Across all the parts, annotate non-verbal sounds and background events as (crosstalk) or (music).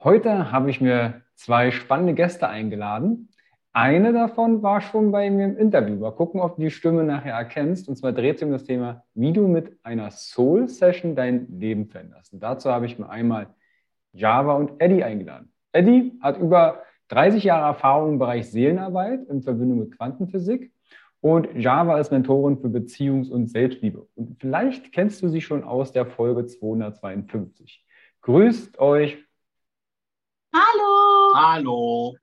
Heute habe ich mir zwei spannende Gäste eingeladen. Eine davon war schon bei mir im Interview. Mal gucken, ob du die Stimme nachher erkennst. Und zwar dreht sich um das Thema, wie du mit einer Soul-Session dein Leben veränderst. Und dazu habe ich mir einmal Java und Eddie eingeladen. Eddie hat über 30 Jahre Erfahrung im Bereich Seelenarbeit in Verbindung mit Quantenphysik und Java ist Mentorin für Beziehungs- und Selbstliebe. Und vielleicht kennst du sie schon aus der Folge 252. Grüßt euch. Hallo. Hallo.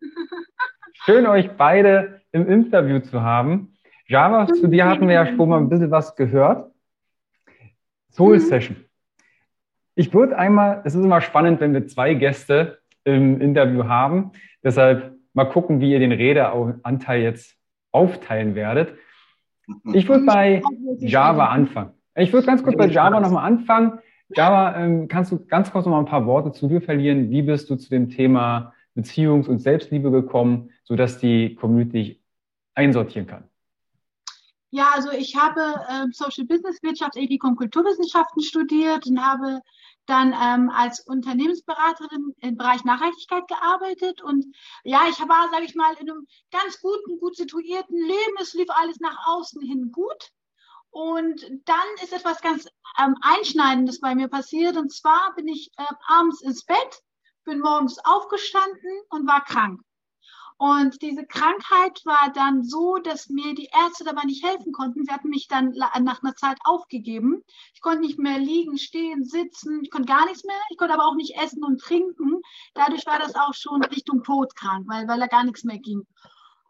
Schön, euch beide im Interview zu haben. Java, zu dir hatten wir ja schon mal ein bisschen was gehört. Soul Session. Ich würde einmal, es ist immer spannend, wenn wir zwei Gäste im Interview haben. Deshalb mal gucken, wie ihr den Redeanteil jetzt aufteilen werdet. Ich würde bei Java anfangen. Ich würde ganz kurz bei Java nochmal anfangen. Java, ähm, kannst du ganz kurz nochmal ein paar Worte zu dir verlieren? Wie bist du zu dem Thema Beziehungs- und Selbstliebe gekommen, sodass die Community einsortieren kann? Ja, also ich habe äh, Social Business Wirtschaft, Ethik und Kulturwissenschaften studiert und habe dann ähm, als Unternehmensberaterin im Bereich Nachhaltigkeit gearbeitet. Und ja, ich war, sage ich mal, in einem ganz guten, gut situierten Leben. Es lief alles nach außen hin gut. Und dann ist etwas ganz ähm, Einschneidendes bei mir passiert. Und zwar bin ich äh, abends ins Bett, bin morgens aufgestanden und war krank. Und diese Krankheit war dann so, dass mir die Ärzte dabei nicht helfen konnten. Sie hatten mich dann nach einer Zeit aufgegeben. Ich konnte nicht mehr liegen, stehen, sitzen. Ich konnte gar nichts mehr. Ich konnte aber auch nicht essen und trinken. Dadurch war das auch schon Richtung todkrank, weil, weil da gar nichts mehr ging.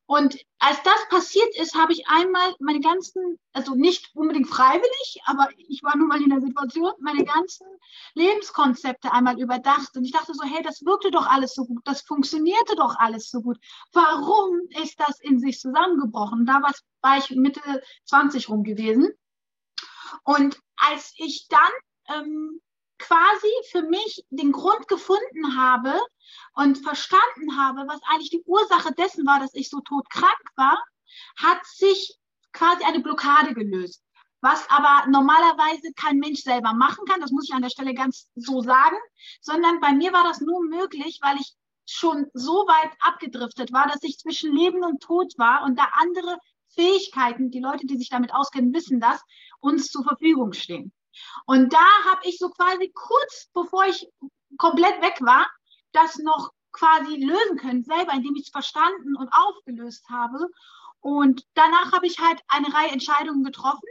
Und als das passiert ist, habe ich einmal meine ganzen, also nicht unbedingt freiwillig, aber ich war nun mal in der Situation, meine ganzen Lebenskonzepte einmal überdacht. Und ich dachte so, hey, das wirkte doch alles so gut, das funktionierte doch alles so gut. Warum ist das in sich zusammengebrochen? Da war ich Mitte 20 rum gewesen. Und als ich dann ähm, quasi für mich den Grund gefunden habe und verstanden habe, was eigentlich die Ursache dessen war, dass ich so todkrank war, hat sich quasi eine Blockade gelöst. Was aber normalerweise kein Mensch selber machen kann, das muss ich an der Stelle ganz so sagen, sondern bei mir war das nur möglich, weil ich schon so weit abgedriftet war, dass ich zwischen Leben und Tod war und da andere Fähigkeiten, die Leute, die sich damit auskennen, wissen das, uns zur Verfügung stehen. Und da habe ich so quasi kurz bevor ich komplett weg war, das noch quasi lösen können, selber, indem ich es verstanden und aufgelöst habe. Und danach habe ich halt eine Reihe Entscheidungen getroffen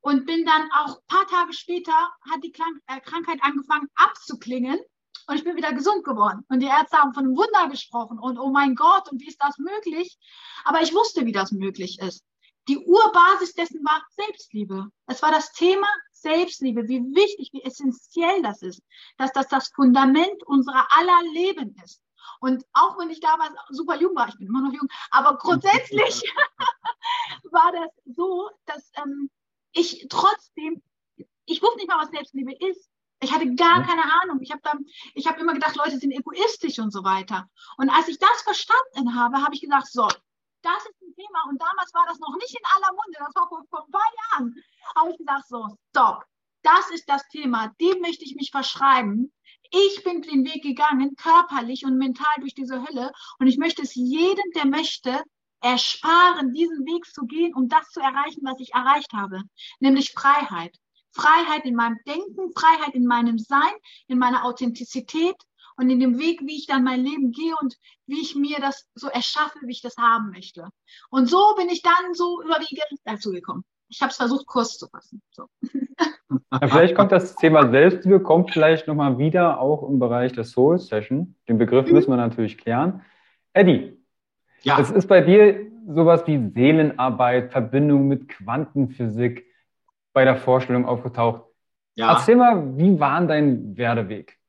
und bin dann auch ein paar Tage später, hat die Krank äh, Krankheit angefangen abzuklingen und ich bin wieder gesund geworden. Und die Ärzte haben von einem Wunder gesprochen und oh mein Gott, und wie ist das möglich? Aber ich wusste, wie das möglich ist. Die Urbasis dessen war Selbstliebe. Es war das Thema Selbstliebe, wie wichtig, wie essentiell das ist, dass das das Fundament unserer aller Leben ist. Und auch wenn ich damals super jung war, ich bin immer noch jung, aber grundsätzlich (laughs) (laughs) war das so, dass ähm, ich trotzdem, ich wusste nicht mal, was Selbstliebe ist, Ich hatte gar keine Ahnung. Ich habe hab immer gedacht, Leute sind egoistisch und so weiter. Und als ich das verstanden habe, habe ich gesagt, so, das ist. Und damals war das noch nicht in aller Munde, das war vor, vor ein paar Jahren. Habe ich gesagt, so, stopp. Das ist das Thema, dem möchte ich mich verschreiben. Ich bin den Weg gegangen, körperlich und mental durch diese Hölle. Und ich möchte es jedem, der möchte, ersparen, diesen Weg zu gehen, um das zu erreichen, was ich erreicht habe, nämlich Freiheit. Freiheit in meinem Denken, Freiheit in meinem Sein, in meiner Authentizität und in dem Weg, wie ich dann mein Leben gehe und wie ich mir das so erschaffe, wie ich das haben möchte. Und so bin ich dann so überwiegend dazu gekommen. Ich habe es versucht, kurz zu fassen. So. Ja, vielleicht kommt das Thema Selbstliebe, kommt vielleicht nochmal wieder auch im Bereich der Soul Session. Den Begriff mhm. müssen wir natürlich klären. Eddie, ja. es ist bei dir sowas wie Seelenarbeit, Verbindung mit Quantenphysik bei der Vorstellung aufgetaucht. Ja. Erzähl mal, wie war dein Werdeweg?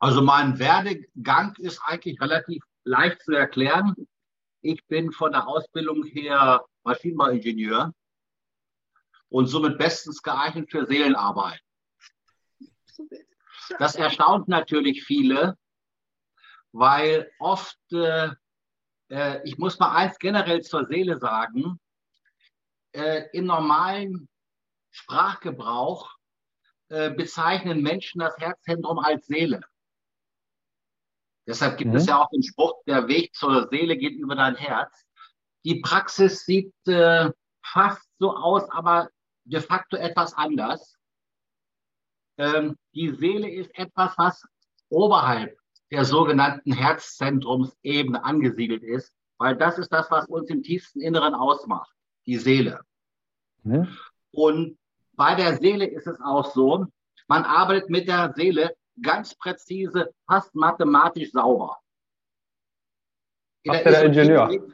Also mein Werdegang ist eigentlich relativ leicht zu erklären. Ich bin von der Ausbildung her Maschinenbauingenieur und somit bestens geeignet für Seelenarbeit. Das erstaunt natürlich viele, weil oft, äh, äh, ich muss mal eins generell zur Seele sagen, äh, im normalen Sprachgebrauch äh, bezeichnen Menschen das Herzzentrum als Seele. Deshalb gibt mhm. es ja auch den Spruch, der Weg zur Seele geht über dein Herz. Die Praxis sieht äh, fast so aus, aber de facto etwas anders. Ähm, die Seele ist etwas, was oberhalb der sogenannten Herzzentrumsebene angesiedelt ist, weil das ist das, was uns im tiefsten Inneren ausmacht, die Seele. Mhm. Und bei der Seele ist es auch so, man arbeitet mit der Seele ganz präzise, fast mathematisch sauber. In der, der Ingenieur.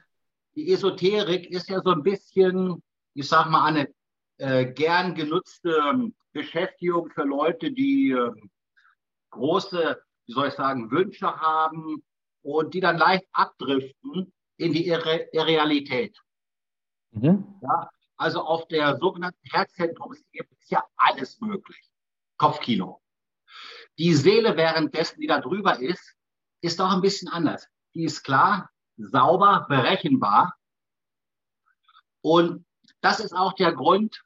Die Esoterik ist ja so ein bisschen, ich sag mal, eine äh, gern genutzte ähm, Beschäftigung für Leute, die äh, große, wie soll ich sagen, Wünsche haben und die dann leicht abdriften in die Irre Realität. Mhm. Ja, also auf der sogenannten Herzzentrumsebene ist ja alles möglich. Kopfkino. Die Seele währenddessen, die da drüber ist, ist auch ein bisschen anders. Die ist klar, sauber, berechenbar. Und das ist auch der Grund,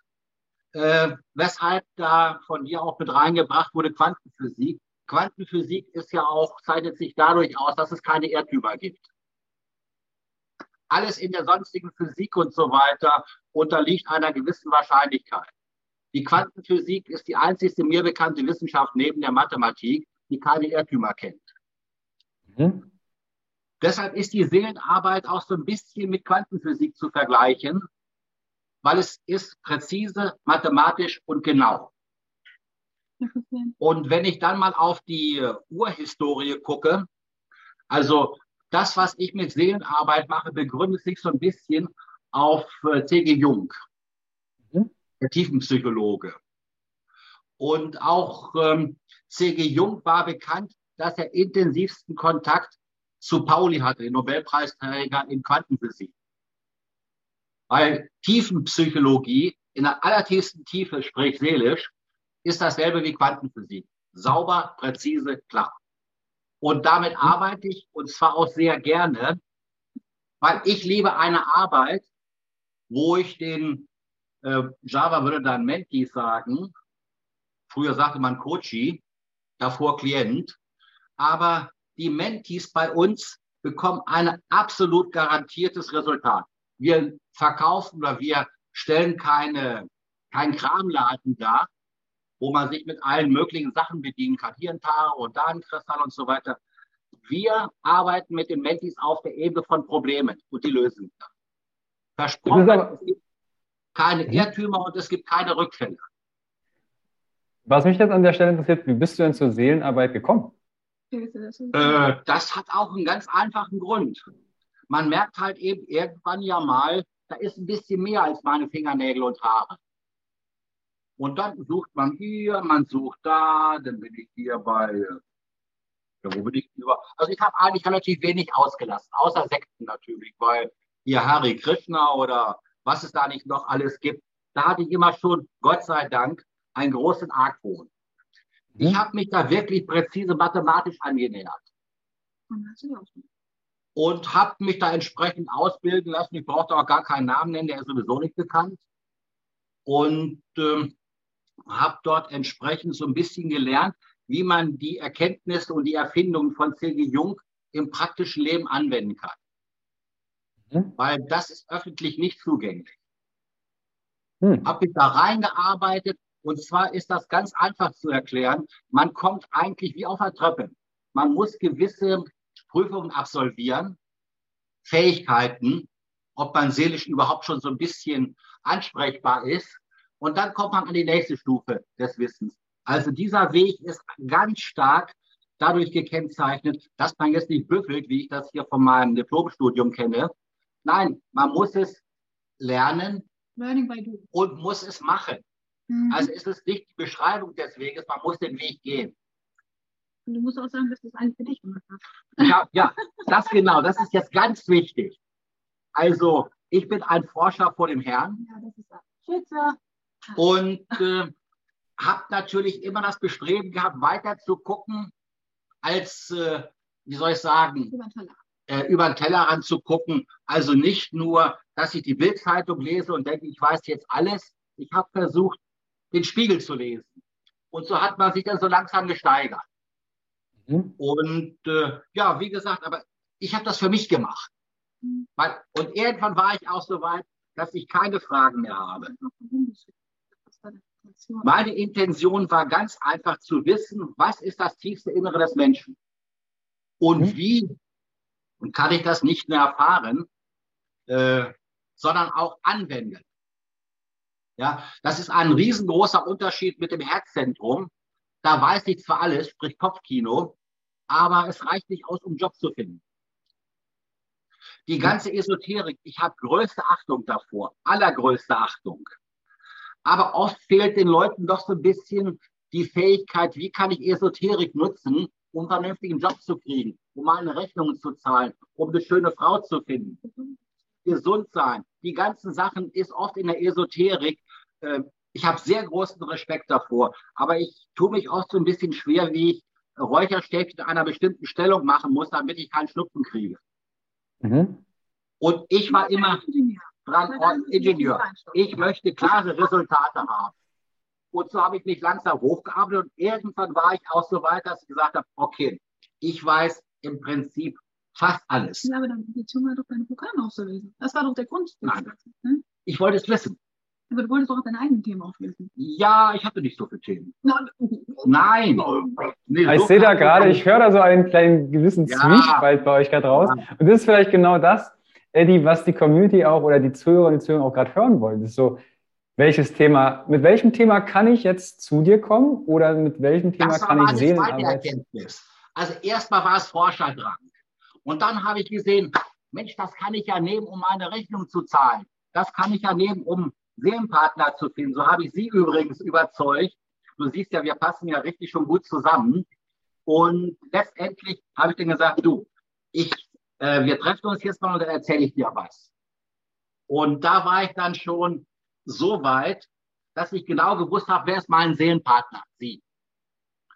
äh, weshalb da von dir auch mit reingebracht wurde Quantenphysik. Quantenphysik ist ja auch, zeichnet sich dadurch aus, dass es keine Erdtyper gibt. Alles in der sonstigen Physik und so weiter unterliegt einer gewissen Wahrscheinlichkeit. Die Quantenphysik ist die einzigste mir bekannte Wissenschaft neben der Mathematik, die keine Irrtümer kennt. Mhm. Deshalb ist die Seelenarbeit auch so ein bisschen mit Quantenphysik zu vergleichen, weil es ist präzise, mathematisch und genau. Und wenn ich dann mal auf die Urhistorie gucke, also das, was ich mit Seelenarbeit mache, begründet sich so ein bisschen auf äh, C.G. Jung der Tiefenpsychologe. Und auch ähm, C.G. Jung war bekannt, dass er intensivsten Kontakt zu Pauli hatte, den Nobelpreisträger in Quantenphysik. Weil Tiefenpsychologie in der allertiefsten Tiefe, sprich seelisch, ist dasselbe wie Quantenphysik. Sauber, präzise, klar. Und damit arbeite ich, und zwar auch sehr gerne, weil ich liebe eine Arbeit, wo ich den äh, Java würde dann Menti sagen. Früher sagte man Coachee, davor Klient. Aber die Mentis bei uns bekommen ein absolut garantiertes Resultat. Wir verkaufen oder wir stellen keine, kein Kramladen dar, wo man sich mit allen möglichen Sachen bedienen kann. Hier ein Tare und da ein Kristall und so weiter. Wir arbeiten mit den Mentis auf der Ebene von Problemen und die lösen. Versprochen, es gibt keine mhm. Irrtümer und es gibt keine Rückfälle. Was mich jetzt an der Stelle interessiert, wie bist du denn zur Seelenarbeit gekommen? Äh, das hat auch einen ganz einfachen Grund. Man merkt halt eben irgendwann ja mal, da ist ein bisschen mehr als meine Fingernägel und Haare. Und dann sucht man hier, man sucht da, dann bin ich hier bei, ja, wo bin ich über? Also ich habe eigentlich relativ wenig ausgelassen, außer Sekten natürlich, weil hier Hari Krishna oder was es da nicht noch alles gibt. Da hatte ich immer schon, Gott sei Dank, einen großen Argwohn. Ich habe mich da wirklich präzise mathematisch angenähert. Und habe mich da entsprechend ausbilden lassen. Ich brauchte auch gar keinen Namen nennen, der ist sowieso nicht bekannt. Und ähm, habe dort entsprechend so ein bisschen gelernt, wie man die Erkenntnisse und die Erfindungen von C.G. Jung im praktischen Leben anwenden kann. Mhm. Weil das ist öffentlich nicht zugänglich. Mhm. Habe mich da reingearbeitet und zwar ist das ganz einfach zu erklären. Man kommt eigentlich wie auf der Treppe. Man muss gewisse Prüfungen absolvieren, Fähigkeiten, ob man seelisch überhaupt schon so ein bisschen ansprechbar ist. Und dann kommt man an die nächste Stufe des Wissens. Also dieser Weg ist ganz stark dadurch gekennzeichnet, dass man jetzt nicht büffelt, wie ich das hier von meinem Diplomstudium kenne. Nein, man muss es lernen und muss es machen. Mhm. Also ist es nicht die Beschreibung des Weges, man muss den Weg gehen. Und du musst auch sagen, dass du es eigentlich für dich gemacht hast. Ja, ja, das genau, das ist jetzt ganz wichtig. Also, ich bin ein Forscher vor dem Herrn. Ja, das ist Schütze. Und äh, habe natürlich immer das Bestreben gehabt, weiter zu gucken, als, äh, wie soll ich sagen. Äh, über den Tellerrand zu gucken. Also nicht nur, dass ich die Bildzeitung lese und denke, ich weiß jetzt alles. Ich habe versucht, den Spiegel zu lesen. Und so hat man sich dann so langsam gesteigert. Mhm. Und äh, ja, wie gesagt, aber ich habe das für mich gemacht. Mhm. Und irgendwann war ich auch so weit, dass ich keine Fragen mehr habe. Meine Intention war ganz einfach zu wissen, was ist das tiefste Innere des Menschen? Und mhm. wie und kann ich das nicht mehr erfahren, äh, sondern auch anwenden. Ja, das ist ein riesengroßer Unterschied mit dem Herzzentrum. Da weiß ich zwar alles, sprich Kopfkino, aber es reicht nicht aus, um Job zu finden. Die ganze Esoterik, ich habe größte Achtung davor, allergrößte Achtung. Aber oft fehlt den Leuten doch so ein bisschen die Fähigkeit, wie kann ich Esoterik nutzen, um einen vernünftigen Job zu kriegen, um meine Rechnungen zu zahlen, um eine schöne Frau zu finden. Gesund sein. Die ganzen Sachen ist oft in der Esoterik. Äh, ich habe sehr großen Respekt davor, aber ich tue mich oft so ein bisschen schwer, wie ich Räucherstäbchen in einer bestimmten Stellung machen muss, damit ich keinen Schnupfen kriege. Mhm. Und ich war immer dran, Ingenieur. Ich möchte klare Resultate haben. Und so habe ich mich langsam hochgearbeitet und irgendwann war ich auch so weit, dass ich gesagt habe, okay, ich weiß im Prinzip fast alles. Ja, aber dann Beziehung war doch deine Programme aufzulösen. Das war doch der Grund. Nein. Hm? Ich wollte es wissen. Aber du wolltest doch auch deine eigenen Themen auflösen. Ja, ich hatte nicht so viele Themen. Nein. Nee, ich sehe da gerade, ich höre da so einen kleinen gewissen ja. Zwiespalt bei euch gerade raus. Ja. Und das ist vielleicht genau das, Eddie, was die Community auch oder die Zuhörer und die Zuhörer auch gerade hören wollen. Das ist so, welches Thema, mit welchem Thema kann ich jetzt zu dir kommen oder mit welchem Thema das kann ich sehen? Erkenntnis. Also erstmal war es Forscherdrang. Und dann habe ich gesehen, Mensch, das kann ich ja nehmen, um meine Rechnung zu zahlen. Das kann ich ja nehmen, um Seelenpartner zu finden. So habe ich Sie übrigens überzeugt. Du siehst ja, wir passen ja richtig schon gut zusammen. Und letztendlich habe ich dann gesagt, du, ich, äh, wir treffen uns jetzt mal und dann erzähle ich dir was. Und da war ich dann schon so weit, dass ich genau gewusst habe, wer ist mein Seelenpartner? Sie.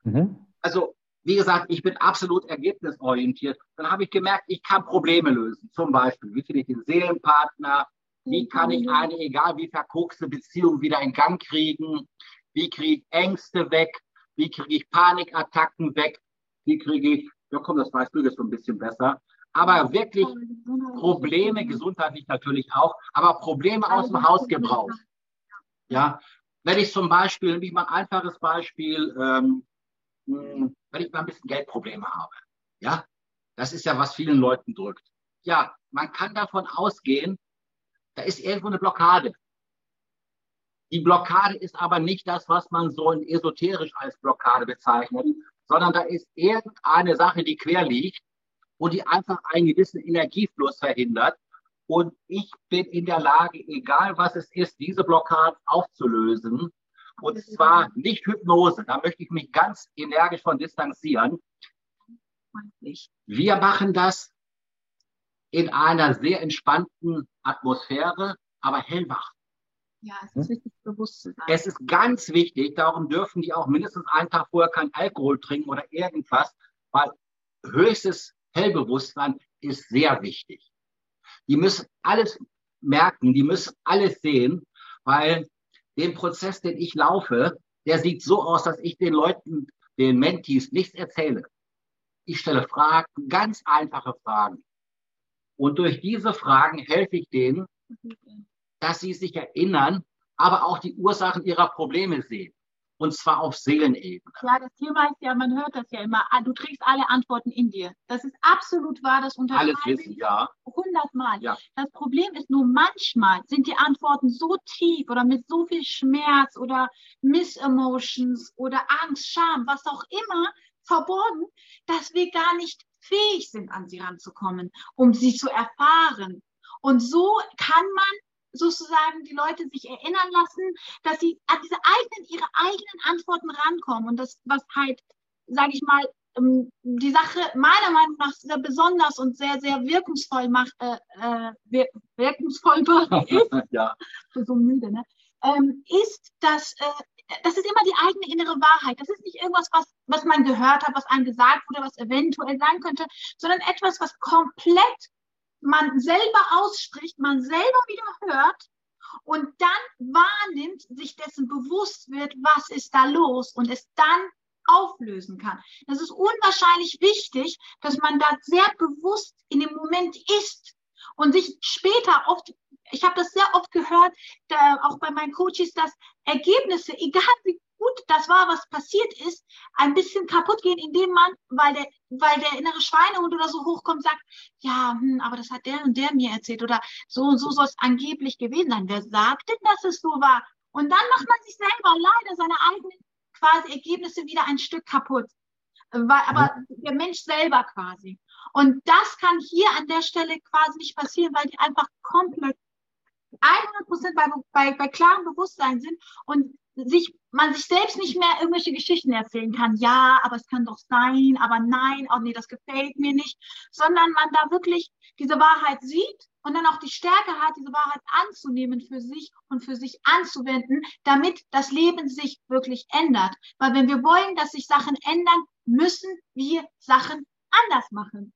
Mhm. Also, wie gesagt, ich bin absolut ergebnisorientiert. Dann habe ich gemerkt, ich kann Probleme lösen. Zum Beispiel, wie finde ich den Seelenpartner? Wie kann ich eine, egal wie verkokste Beziehung wieder in Gang kriegen? Wie kriege ich Ängste weg? Wie kriege ich Panikattacken weg? Wie kriege ich, ja komm, das weißt du jetzt so ein bisschen besser. Aber wirklich Probleme, gesundheitlich natürlich auch, aber Probleme aus dem Hausgebrauch. Ja, wenn ich zum Beispiel, nämlich mal ein einfaches Beispiel, ähm, hm, wenn ich mal ein bisschen Geldprobleme habe. Ja, das ist ja, was vielen Leuten drückt. Ja, man kann davon ausgehen, da ist irgendwo eine Blockade. Die Blockade ist aber nicht das, was man so esoterisch als Blockade bezeichnet, sondern da ist irgendeine Sache, die quer liegt und die einfach einen gewissen Energiefluss verhindert. Und ich bin in der Lage, egal was es ist, diese Blockade aufzulösen. Und zwar nicht Hypnose, da möchte ich mich ganz energisch von distanzieren. Wir machen das in einer sehr entspannten Atmosphäre, aber hellwach. Ja, es ist wichtig, bewusst zu sein. Es ist ganz wichtig, darum dürfen die auch mindestens einen Tag vorher kein Alkohol trinken oder irgendwas, weil höchstes Hellbewusstsein ist sehr wichtig. Die müssen alles merken, die müssen alles sehen, weil den Prozess, den ich laufe, der sieht so aus, dass ich den Leuten, den Mentees nichts erzähle. Ich stelle Fragen, ganz einfache Fragen. Und durch diese Fragen helfe ich denen, dass sie sich erinnern, aber auch die Ursachen ihrer Probleme sehen. Und zwar auf Seelenebene. Ja, das Thema ist ja, man hört das ja immer, ah, du trägst alle Antworten in dir. Das ist absolut wahr, das unterschreibe Alles wissen, ja. hundertmal. Ja. Das Problem ist nur, manchmal sind die Antworten so tief oder mit so viel Schmerz oder Miss-Emotions oder Angst, Scham, was auch immer, verborgen, dass wir gar nicht fähig sind, an sie ranzukommen, um sie zu erfahren. Und so kann man sozusagen die Leute sich erinnern lassen, dass sie an diese eigenen, ihre eigenen Antworten rankommen. Und das, was halt, sage ich mal, ähm, die Sache meiner Meinung nach sehr besonders und sehr, sehr wirkungsvoll macht, äh, äh, wirkungsvoll (laughs) ist, (laughs) ja. so müde, ne? Ähm, ist, dass äh, das ist immer die eigene innere Wahrheit. Das ist nicht irgendwas, was, was man gehört hat, was einem gesagt wurde, was eventuell sein könnte, sondern etwas, was komplett man selber ausspricht, man selber wieder hört und dann wahrnimmt, sich dessen bewusst wird, was ist da los und es dann auflösen kann. Das ist unwahrscheinlich wichtig, dass man da sehr bewusst in dem Moment ist und sich später oft ich habe das sehr oft gehört, da, auch bei meinen Coaches, dass Ergebnisse, (laughs) egal wie gut das war, was passiert ist, ein bisschen kaputt gehen, indem man, weil der, weil der innere Schweinehund oder so hochkommt, sagt, ja, hm, aber das hat der und der mir erzählt oder so und so soll es angeblich gewesen sein. Wer sagt denn, dass es so war? Und dann macht man sich selber leider seine eigenen quasi Ergebnisse wieder ein Stück kaputt. Weil, aber der Mensch selber quasi. Und das kann hier an der Stelle quasi nicht passieren, weil die einfach komplett 100 Prozent bei, bei, bei klarem Bewusstsein sind und sich, man sich selbst nicht mehr irgendwelche Geschichten erzählen kann. Ja, aber es kann doch sein, aber nein, oh nee, das gefällt mir nicht, sondern man da wirklich diese Wahrheit sieht und dann auch die Stärke hat, diese Wahrheit anzunehmen für sich und für sich anzuwenden, damit das Leben sich wirklich ändert. Weil wenn wir wollen, dass sich Sachen ändern, müssen wir Sachen anders machen.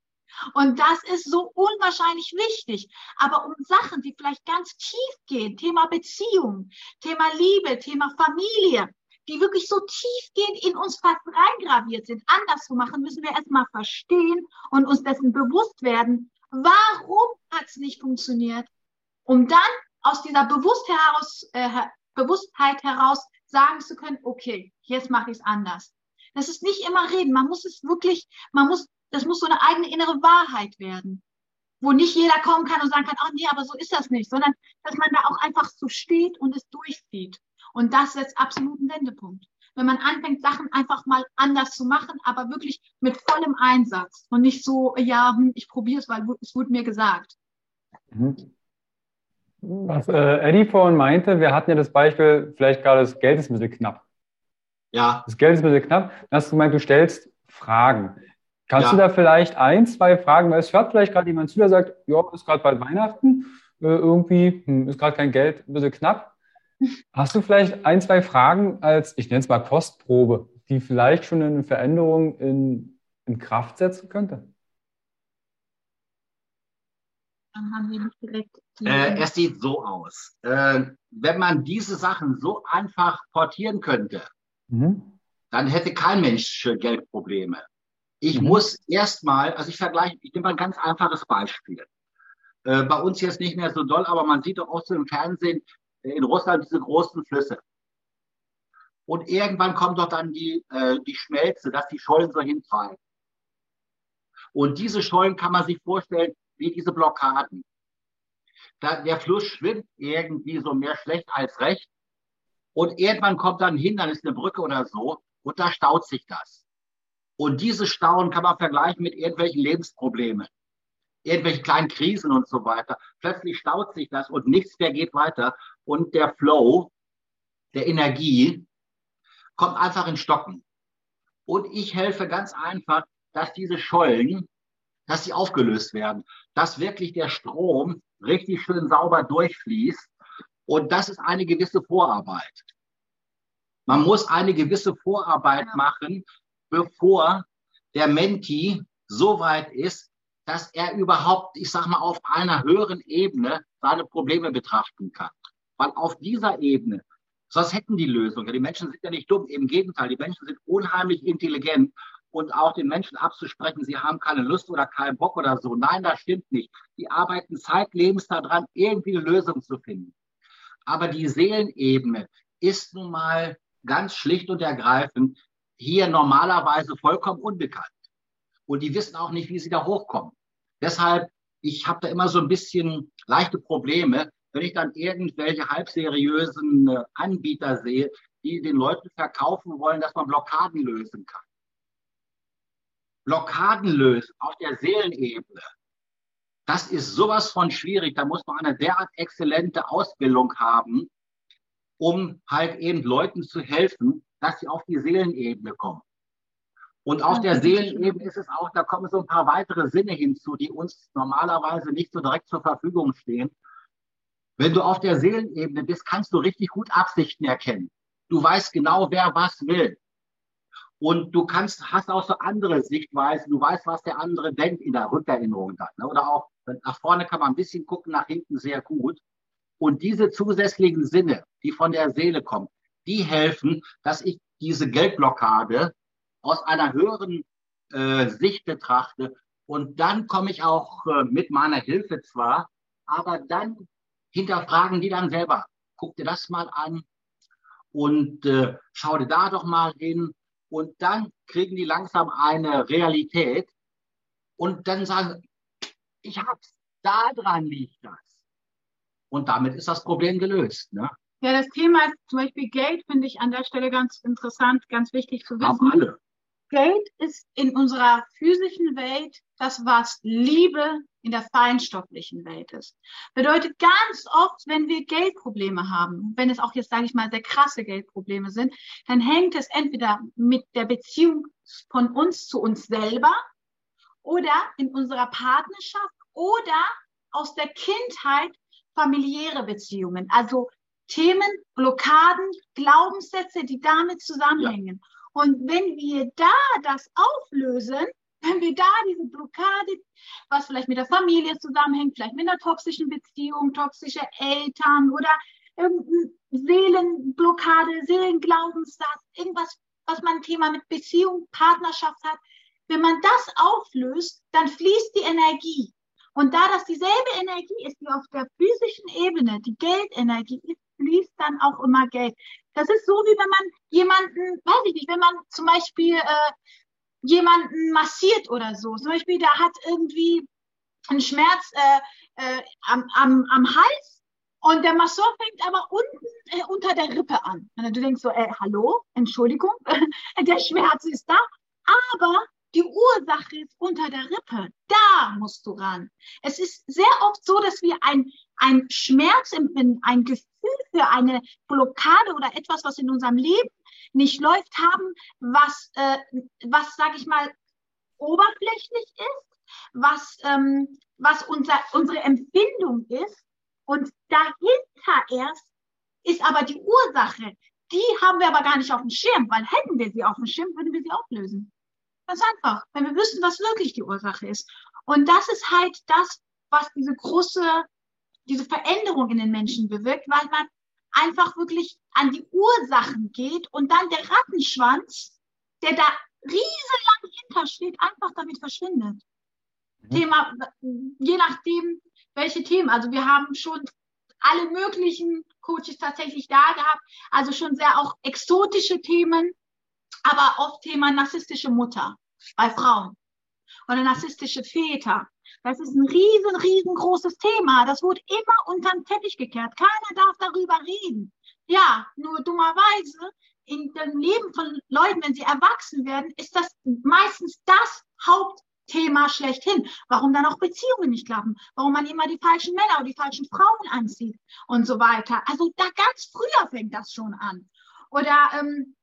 Und das ist so unwahrscheinlich wichtig. Aber um Sachen, die vielleicht ganz tief gehen, Thema Beziehung, Thema Liebe, Thema Familie, die wirklich so tiefgehend in uns fast reingraviert sind, anders zu machen, müssen wir erstmal verstehen und uns dessen bewusst werden, warum hat es nicht funktioniert, um dann aus dieser Bewusstheit heraus, äh, Bewusstheit heraus sagen zu können, okay, jetzt mache ich es anders. Das ist nicht immer reden. Man muss es wirklich, man muss das muss so eine eigene innere Wahrheit werden, wo nicht jeder kommen kann und sagen kann, ach nee, aber so ist das nicht, sondern dass man da auch einfach so steht und es durchzieht. Und das setzt absoluten Wendepunkt. Wenn man anfängt, Sachen einfach mal anders zu machen, aber wirklich mit vollem Einsatz und nicht so, ja, hm, ich probiere es, weil es wurde mir gesagt. Mhm. Was äh, Eddie vorhin meinte, wir hatten ja das Beispiel, vielleicht gerade das Geld ist ein bisschen knapp. Ja. Das Geld ist ein bisschen knapp. Dann hast du gemeint, du stellst Fragen. Kannst ja. du da vielleicht ein, zwei Fragen, weil es hört vielleicht gerade jemand zu, der sagt, ja, ist gerade bald Weihnachten, äh, irgendwie hm, ist gerade kein Geld, ein bisschen knapp. Hast du vielleicht ein, zwei Fragen als, ich nenne es mal Kostprobe, die vielleicht schon eine Veränderung in, in Kraft setzen könnte? Dann haben wir nicht direkt. Äh, es sieht so aus. Äh, wenn man diese Sachen so einfach portieren könnte, mhm. dann hätte kein Mensch Geldprobleme. Ich mhm. muss erstmal, also ich vergleiche, ich nehme mal ein ganz einfaches Beispiel. Äh, bei uns jetzt nicht mehr so doll, aber man sieht doch auch so im Fernsehen äh, in Russland diese großen Flüsse. Und irgendwann kommt doch dann die, äh, die Schmelze, dass die Schollen so hintreiben. Und diese Schollen kann man sich vorstellen wie diese Blockaden. Da, der Fluss schwimmt irgendwie so mehr schlecht als recht. Und irgendwann kommt dann hin, dann ist eine Brücke oder so, und da staut sich das. Und diese Stauen kann man vergleichen mit irgendwelchen Lebensproblemen, irgendwelchen kleinen Krisen und so weiter. Plötzlich staut sich das und nichts mehr geht weiter. Und der Flow, der Energie, kommt einfach in Stocken. Und ich helfe ganz einfach, dass diese Schollen, dass sie aufgelöst werden, dass wirklich der Strom richtig schön sauber durchfließt Und das ist eine gewisse Vorarbeit. Man muss eine gewisse Vorarbeit machen, bevor der Menti so weit ist, dass er überhaupt, ich sag mal, auf einer höheren Ebene seine Probleme betrachten kann. Weil auf dieser Ebene, sonst hätten die Lösungen. Die Menschen sind ja nicht dumm, im Gegenteil, die Menschen sind unheimlich intelligent und auch den Menschen abzusprechen, sie haben keine Lust oder keinen Bock oder so. Nein, das stimmt nicht. Die arbeiten zeitlebens daran, irgendwie eine Lösung zu finden. Aber die Seelenebene ist nun mal ganz schlicht und ergreifend hier normalerweise vollkommen unbekannt. Und die wissen auch nicht, wie sie da hochkommen. Deshalb, ich habe da immer so ein bisschen leichte Probleme, wenn ich dann irgendwelche halbseriösen äh, Anbieter sehe, die den Leuten verkaufen wollen, dass man Blockaden lösen kann. Blockaden lösen auf der Seelenebene. Das ist sowas von schwierig. Da muss man eine derart exzellente Ausbildung haben, um halt eben Leuten zu helfen, dass sie auf die Seelenebene kommen. Und auf der Seelenebene ist es auch, da kommen so ein paar weitere Sinne hinzu, die uns normalerweise nicht so direkt zur Verfügung stehen. Wenn du auf der Seelenebene bist, kannst du richtig gut Absichten erkennen. Du weißt genau, wer was will. Und du kannst, hast auch so andere Sichtweisen. Du weißt, was der andere denkt in der Rückerinnerung dann. Ne? Oder auch nach vorne kann man ein bisschen gucken, nach hinten sehr gut. Und diese zusätzlichen Sinne, die von der Seele kommen, die helfen, dass ich diese Geldblockade aus einer höheren äh, Sicht betrachte. Und dann komme ich auch äh, mit meiner Hilfe zwar, aber dann hinterfragen die dann selber. Guck dir das mal an und äh, schau dir da doch mal hin. Und dann kriegen die langsam eine Realität und dann sagen, ich hab's, da dran liegt das. Und damit ist das Problem gelöst. Ne? Ja, das Thema ist zum Beispiel Geld, finde ich an der Stelle ganz interessant, ganz wichtig zu wissen. Haben alle. Geld ist in unserer physischen Welt das, was Liebe in der feinstofflichen Welt ist. Bedeutet ganz oft, wenn wir Geldprobleme haben, wenn es auch jetzt, sage ich mal, sehr krasse Geldprobleme sind, dann hängt es entweder mit der Beziehung von uns zu uns selber oder in unserer Partnerschaft oder aus der Kindheit familiäre Beziehungen. Also Themen, Blockaden, Glaubenssätze, die damit zusammenhängen. Ja. Und wenn wir da das auflösen, wenn wir da diese Blockade, was vielleicht mit der Familie zusammenhängt, vielleicht mit einer toxischen Beziehung, toxische Eltern oder irgendeine Seelenblockade, Seelenglaubenssatz, irgendwas, was man ein Thema mit Beziehung, Partnerschaft hat, wenn man das auflöst, dann fließt die Energie. Und da das dieselbe Energie ist, die auf der physischen Ebene die Geldenergie ist, fließt dann auch immer Geld. Das ist so, wie wenn man jemanden, weiß ich nicht, wenn man zum Beispiel äh, jemanden massiert oder so. Zum Beispiel, der hat irgendwie einen Schmerz äh, äh, am, am, am Hals und der Masseur fängt aber unten äh, unter der Rippe an. Und du denkst so, äh, hallo, Entschuldigung, (laughs) der Schmerz ist da, aber die Ursache ist unter der Rippe. Da musst du ran. Es ist sehr oft so, dass wir ein, ein Schmerzempfinden, ein Gefühl für eine Blockade oder etwas, was in unserem Leben nicht läuft, haben, was, äh, was sage ich mal, oberflächlich ist, was, ähm, was unser, unsere Empfindung ist. Und dahinter erst ist aber die Ursache. Die haben wir aber gar nicht auf dem Schirm, weil hätten wir sie auf dem Schirm, würden wir sie auflösen. Ganz einfach, wenn wir wüssten, was wirklich die Ursache ist. Und das ist halt das, was diese große, diese Veränderung in den Menschen bewirkt, weil man einfach wirklich an die Ursachen geht und dann der Rattenschwanz, der da riesenlang hintersteht, einfach damit verschwindet. Mhm. Thema, je nachdem, welche Themen. Also wir haben schon alle möglichen Coaches tatsächlich da gehabt, also schon sehr auch exotische Themen, aber oft Thema narzisstische Mutter bei Frauen oder narzisstische Väter. Das ist ein riesen, riesengroßes Thema. Das wurde immer unter den Teppich gekehrt. Keiner darf darüber reden. Ja, nur dummerweise in dem Leben von Leuten, wenn sie erwachsen werden, ist das meistens das Hauptthema schlechthin. Warum dann auch Beziehungen nicht klappen? Warum man immer die falschen Männer oder die falschen Frauen anzieht und so weiter. Also da ganz früher fängt das schon an. Oder ähm,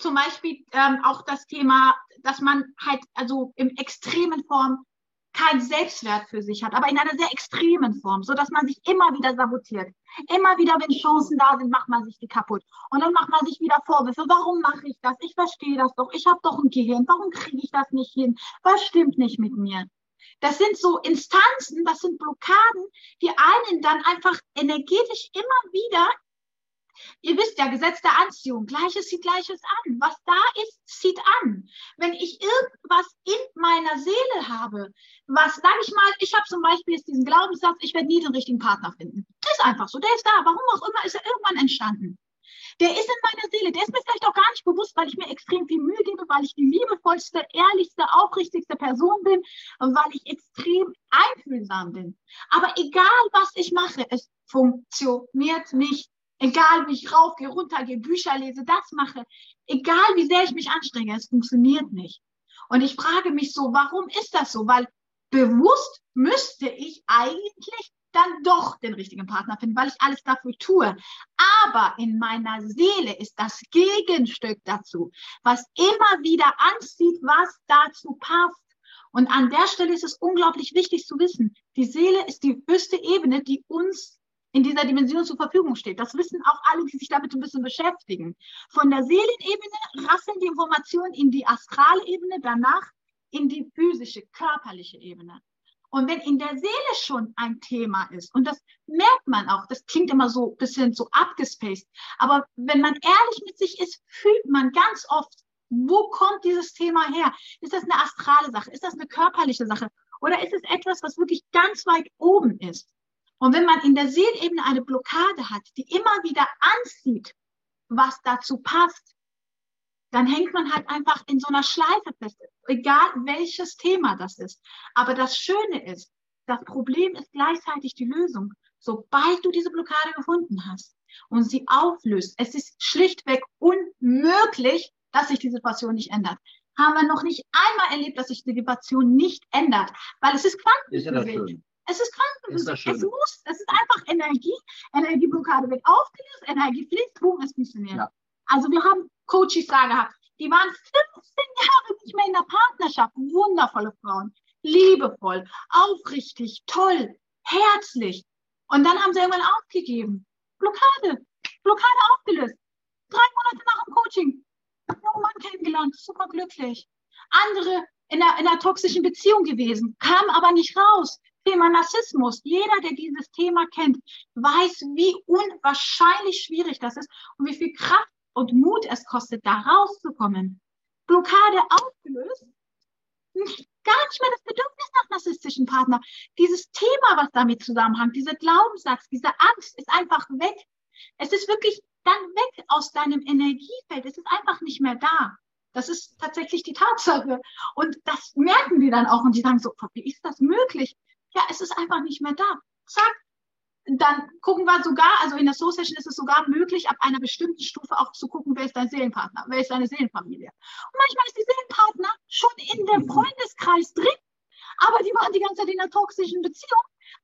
zum Beispiel ähm, auch das Thema, dass man halt also im extremen Form keinen Selbstwert für sich hat, aber in einer sehr extremen Form, so dass man sich immer wieder sabotiert. Immer wieder, wenn Chancen da sind, macht man sich die kaputt. Und dann macht man sich wieder Vorwürfe. Warum mache ich das? Ich verstehe das doch. Ich habe doch ein Gehirn. Warum kriege ich das nicht hin? Was stimmt nicht mit mir? Das sind so Instanzen, das sind Blockaden, die einen dann einfach energetisch immer wieder Ihr wisst ja, Gesetz der Anziehung, Gleiches zieht Gleiches an. Was da ist, zieht an. Wenn ich irgendwas in meiner Seele habe, was, sage ich mal, ich habe zum Beispiel jetzt diesen Glaubenssatz, ich werde nie den richtigen Partner finden. Das ist einfach so, der ist da. Warum auch immer, ist er irgendwann entstanden. Der ist in meiner Seele, der ist mir vielleicht auch gar nicht bewusst, weil ich mir extrem viel Mühe gebe, weil ich die liebevollste, ehrlichste, aufrichtigste Person bin weil ich extrem einfühlsam bin. Aber egal, was ich mache, es funktioniert nicht Egal wie ich raufgehe, runtergehe, Bücher lese, das mache, egal wie sehr ich mich anstrenge, es funktioniert nicht. Und ich frage mich so, warum ist das so? Weil bewusst müsste ich eigentlich dann doch den richtigen Partner finden, weil ich alles dafür tue. Aber in meiner Seele ist das Gegenstück dazu, was immer wieder anzieht, was dazu passt. Und an der Stelle ist es unglaublich wichtig zu wissen, die Seele ist die höchste Ebene, die uns in dieser Dimension zur Verfügung steht. Das wissen auch alle, die sich damit ein bisschen beschäftigen. Von der Seelenebene rasseln die Informationen in die astrale Ebene, danach in die physische, körperliche Ebene. Und wenn in der Seele schon ein Thema ist, und das merkt man auch, das klingt immer so ein bisschen so abgespaced, aber wenn man ehrlich mit sich ist, fühlt man ganz oft, wo kommt dieses Thema her? Ist das eine astrale Sache? Ist das eine körperliche Sache? Oder ist es etwas, was wirklich ganz weit oben ist? Und wenn man in der Seelebene eine Blockade hat, die immer wieder anzieht, was dazu passt, dann hängt man halt einfach in so einer Schleife fest, egal welches Thema das ist. Aber das Schöne ist, das Problem ist gleichzeitig die Lösung. Sobald du diese Blockade gefunden hast und sie auflöst, es ist schlichtweg unmöglich, dass sich die Situation nicht ändert. Haben wir noch nicht einmal erlebt, dass sich die Situation nicht ändert, weil es ist Quantenphysik. Es ist Quantenphysik. Es muss, es ist einfach Energie. Energieblockade wird aufgelöst, Energie fließt, boom, es funktioniert. Ja. Also wir haben Coaches da gehabt, die waren 15 Jahre nicht mehr in der Partnerschaft. Wundervolle Frauen. Liebevoll, aufrichtig, toll, herzlich. Und dann haben sie irgendwann aufgegeben. Blockade. Blockade aufgelöst. Drei Monate nach dem Coaching. Jungen Mann kennengelernt, super glücklich. Andere in einer, in einer toxischen Beziehung gewesen, kam aber nicht raus. Thema Narzissmus. Jeder, der dieses Thema kennt, weiß, wie unwahrscheinlich schwierig das ist und wie viel Kraft und Mut es kostet, da rauszukommen. Blockade aufgelöst, gar nicht mehr das Bedürfnis nach narzisstischen Partner. Dieses Thema, was damit zusammenhängt, dieser Glaubenssatz, diese Angst ist einfach weg. Es ist wirklich dann weg aus deinem Energiefeld. Es ist einfach nicht mehr da. Das ist tatsächlich die Tatsache. Und das merken die dann auch und die sagen so, wie ist das möglich? Ja, es ist einfach nicht mehr da. Zack. Dann gucken wir sogar, also in der Soul Session ist es sogar möglich, ab einer bestimmten Stufe auch zu gucken, wer ist dein Seelenpartner, wer ist deine Seelenfamilie. Und manchmal ist die Seelenpartner schon in dem Freundeskreis drin, aber die waren die ganze Zeit in einer toxischen Beziehung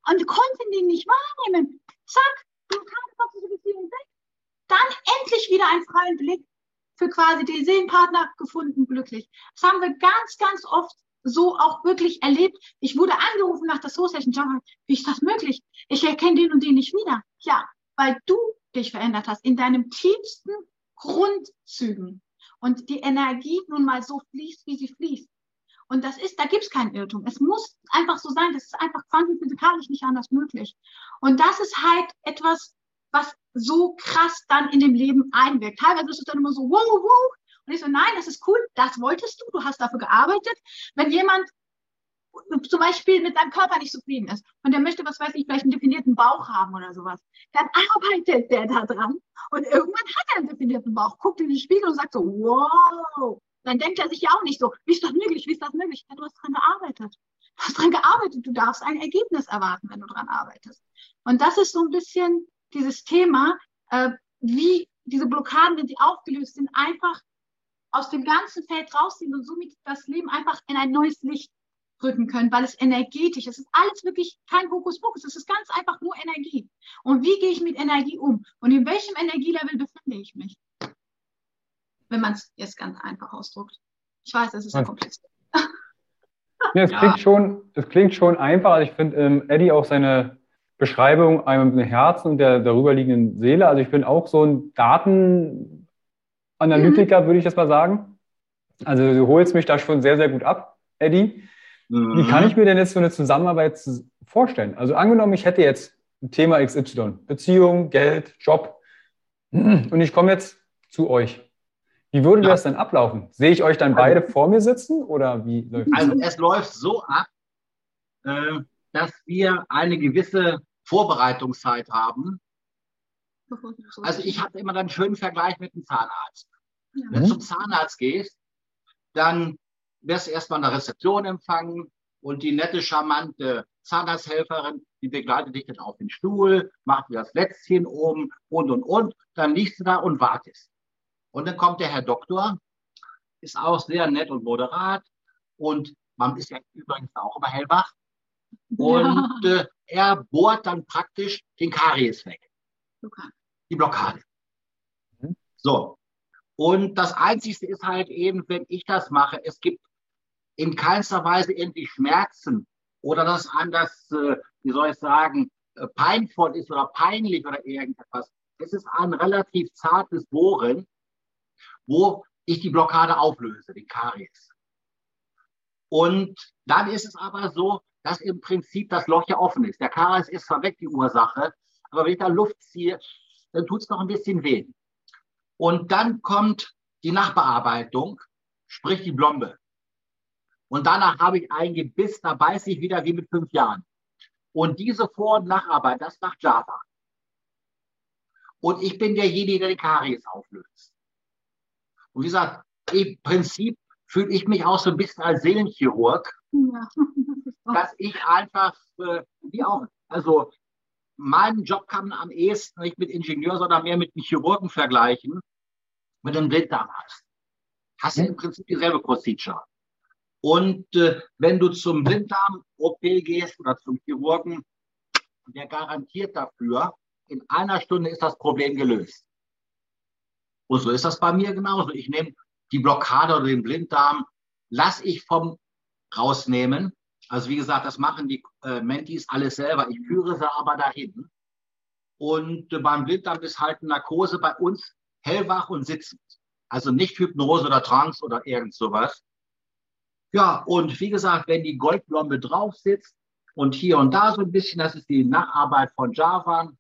und konnten die nicht wahrnehmen. Zack, keine toxische Beziehung weg. Dann endlich wieder einen freien Blick für quasi den Seelenpartner gefunden, glücklich. Das haben wir ganz, ganz oft so auch wirklich erlebt. Ich wurde angerufen nach der Soul Session. John, wie ist das möglich? Ich erkenne den und den nicht wieder. Ja, weil du dich verändert hast in deinem tiefsten Grundzügen und die Energie nun mal so fließt, wie sie fließt. Und das ist, da gibt es keinen Irrtum. Es muss einfach so sein. Das ist einfach quantenphysikalisch nicht anders möglich. Und das ist halt etwas, was so krass dann in dem Leben einwirkt. Teilweise ist es dann immer so, wow, wow, und ich so, nein, das ist cool, das wolltest du, du hast dafür gearbeitet. Wenn jemand zum Beispiel mit seinem Körper nicht zufrieden ist und der möchte, was weiß ich, vielleicht einen definierten Bauch haben oder sowas, dann arbeitet der da dran und irgendwann hat er einen definierten Bauch, guckt in den Spiegel und sagt so, wow. Dann denkt er sich ja auch nicht so, wie ist das möglich, wie ist das möglich? Ja, du hast dran gearbeitet. Du hast dran gearbeitet, du darfst ein Ergebnis erwarten, wenn du dran arbeitest. Und das ist so ein bisschen dieses Thema, äh, wie diese Blockaden, wenn sie aufgelöst sind, einfach aus dem ganzen Feld rausziehen und somit das Leben einfach in ein neues Licht rücken können, weil es energetisch ist. Es ist alles wirklich kein Hokuspokus, es ist ganz einfach nur Energie. Und wie gehe ich mit Energie um? Und in welchem Energielevel befinde ich mich? Wenn man es jetzt ganz einfach ausdrückt. Ich weiß, es ist ja. kompliziert. Ja, es, (laughs) ja. Klingt schon, es klingt schon einfach. Also ich finde ähm, Eddie auch seine, Beschreibung einem Herzen und der darüber liegenden Seele. Also ich bin auch so ein Datenanalytiker, mhm. würde ich jetzt mal sagen. Also du holst mich da schon sehr, sehr gut ab, Eddie. Mhm. Wie kann ich mir denn jetzt so eine Zusammenarbeit vorstellen? Also angenommen, ich hätte jetzt ein Thema XY, Beziehung, Geld, Job, und ich komme jetzt zu euch. Wie würde ja. das dann ablaufen? Sehe ich euch dann also beide vor mir sitzen oder wie läuft das? Also es läuft so ab, äh, dass wir eine gewisse Vorbereitungszeit haben. Also ich habe immer einen schönen Vergleich mit dem Zahnarzt. Ja. Wenn du zum Zahnarzt gehst, dann wirst du erstmal eine Rezeption empfangen und die nette, charmante Zahnarzthelferin, die begleitet dich dann auf den Stuhl, macht dir das Lätzchen oben und, und, und. Dann liegst du da und wartest. Und dann kommt der Herr Doktor, ist auch sehr nett und moderat und man ist ja übrigens auch immer hellwach. Und ja. äh, er bohrt dann praktisch den Karies weg. Blockade. Die Blockade. Mhm. So. Und das Einzige ist halt eben, wenn ich das mache, es gibt in keinster Weise irgendwie Schmerzen oder dass anders, äh, wie soll ich sagen, äh, peinvoll ist oder peinlich oder irgendetwas. Es ist ein relativ zartes Bohren, wo ich die Blockade auflöse, die Karies. Und dann ist es aber so, dass im Prinzip das Loch ja offen ist. Der Karies ist zwar weg, die Ursache, aber wenn ich da Luft ziehe, dann tut es noch ein bisschen weh. Und dann kommt die Nachbearbeitung, sprich die Blombe. Und danach habe ich ein Gebiss, da beiße ich wieder wie mit fünf Jahren. Und diese Vor- und Nacharbeit, das macht Java. Und ich bin derjenige, der die Karies auflöst. Und wie gesagt, im Prinzip fühle ich mich auch so ein bisschen als Seelenchirurg, ja. (laughs) dass ich einfach, äh, wie auch, also meinen Job kann man am ehesten nicht mit Ingenieur, sondern mehr mit einem Chirurgen vergleichen, mit einem Blinddarm hast. Hast du im Prinzip dieselbe Procedure. Und äh, wenn du zum Blinddarm-OP gehst oder zum Chirurgen, der garantiert dafür, in einer Stunde ist das Problem gelöst. Und so ist das bei mir genauso. Ich nehme die Blockade oder den Blinddarm, lasse ich vom rausnehmen. Also wie gesagt, das machen die äh, Mentis alles selber. Ich führe sie aber dahin. Und äh, beim Blinddarm ist halt Narkose bei uns hellwach und sitzend. Also nicht Hypnose oder Trance oder irgend sowas. Ja, und wie gesagt, wenn die Goldblombe drauf sitzt und hier und da so ein bisschen, das ist die Nacharbeit von Java,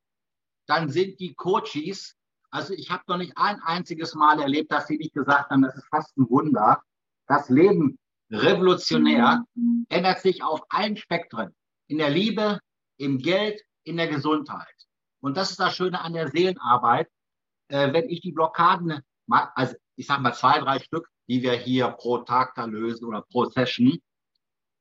dann sind die Coaches, also ich habe noch nicht ein einziges Mal erlebt, dass sie nicht gesagt haben, das ist fast ein Wunder. Das Leben revolutionär ändert sich auf allen Spektren. In der Liebe, im Geld, in der Gesundheit. Und das ist das Schöne an der Seelenarbeit. Äh, wenn ich die Blockaden, also ich sage mal zwei, drei Stück, die wir hier pro Tag da lösen oder pro Session.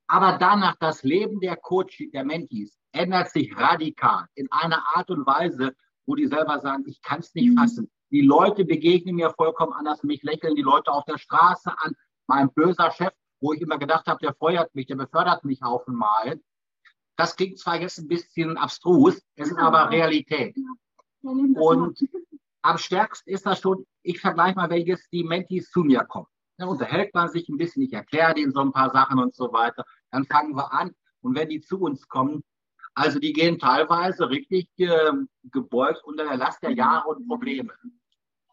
Aber danach das Leben der Coach, der Mentees ändert sich radikal in einer Art und Weise, wo die selber sagen, ich kann es nicht mhm. fassen. Die Leute begegnen mir vollkommen anders. Mich lächeln die Leute auf der Straße an. Mein böser Chef, wo ich immer gedacht habe, der feuert mich, der befördert mich auf einmal. Das klingt zwar jetzt ein bisschen abstrus, es ist aber Realität. Und am stärksten ist das schon, ich vergleiche mal, wenn jetzt die Mentees zu mir kommen. Dann unterhält man sich ein bisschen, ich erkläre denen so ein paar Sachen und so weiter. Dann fangen wir an. Und wenn die zu uns kommen, also die gehen teilweise richtig äh, gebeugt unter der Last der Jahre und Probleme.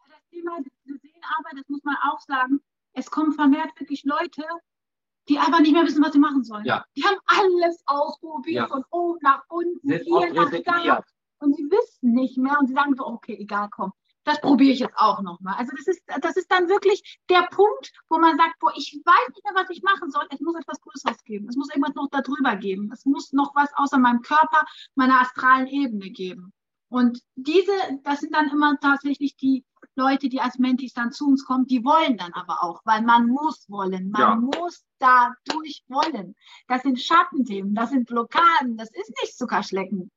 Das Thema Seelenarbeit, das muss man auch sagen, es kommen vermehrt wirklich Leute, die einfach nicht mehr wissen, was sie machen sollen. Ja. Die haben alles ausprobiert, ja. von oben nach unten, Sind hier nach da. Und sie wissen nicht mehr und sie sagen so, okay, egal, komm das probiere ich jetzt auch nochmal. Also das ist, das ist dann wirklich der Punkt, wo man sagt, boah, ich weiß nicht mehr, was ich machen soll. Es muss etwas Größeres geben. Es muss irgendwas noch darüber geben. Es muss noch was außer meinem Körper, meiner astralen Ebene geben. Und diese, das sind dann immer tatsächlich die Leute, die als Mentis dann zu uns kommen, die wollen dann aber auch, weil man muss wollen, man ja. muss da durch wollen. Das sind Schattenthemen, das sind Blockaden, das ist nicht Zuckerschlecken.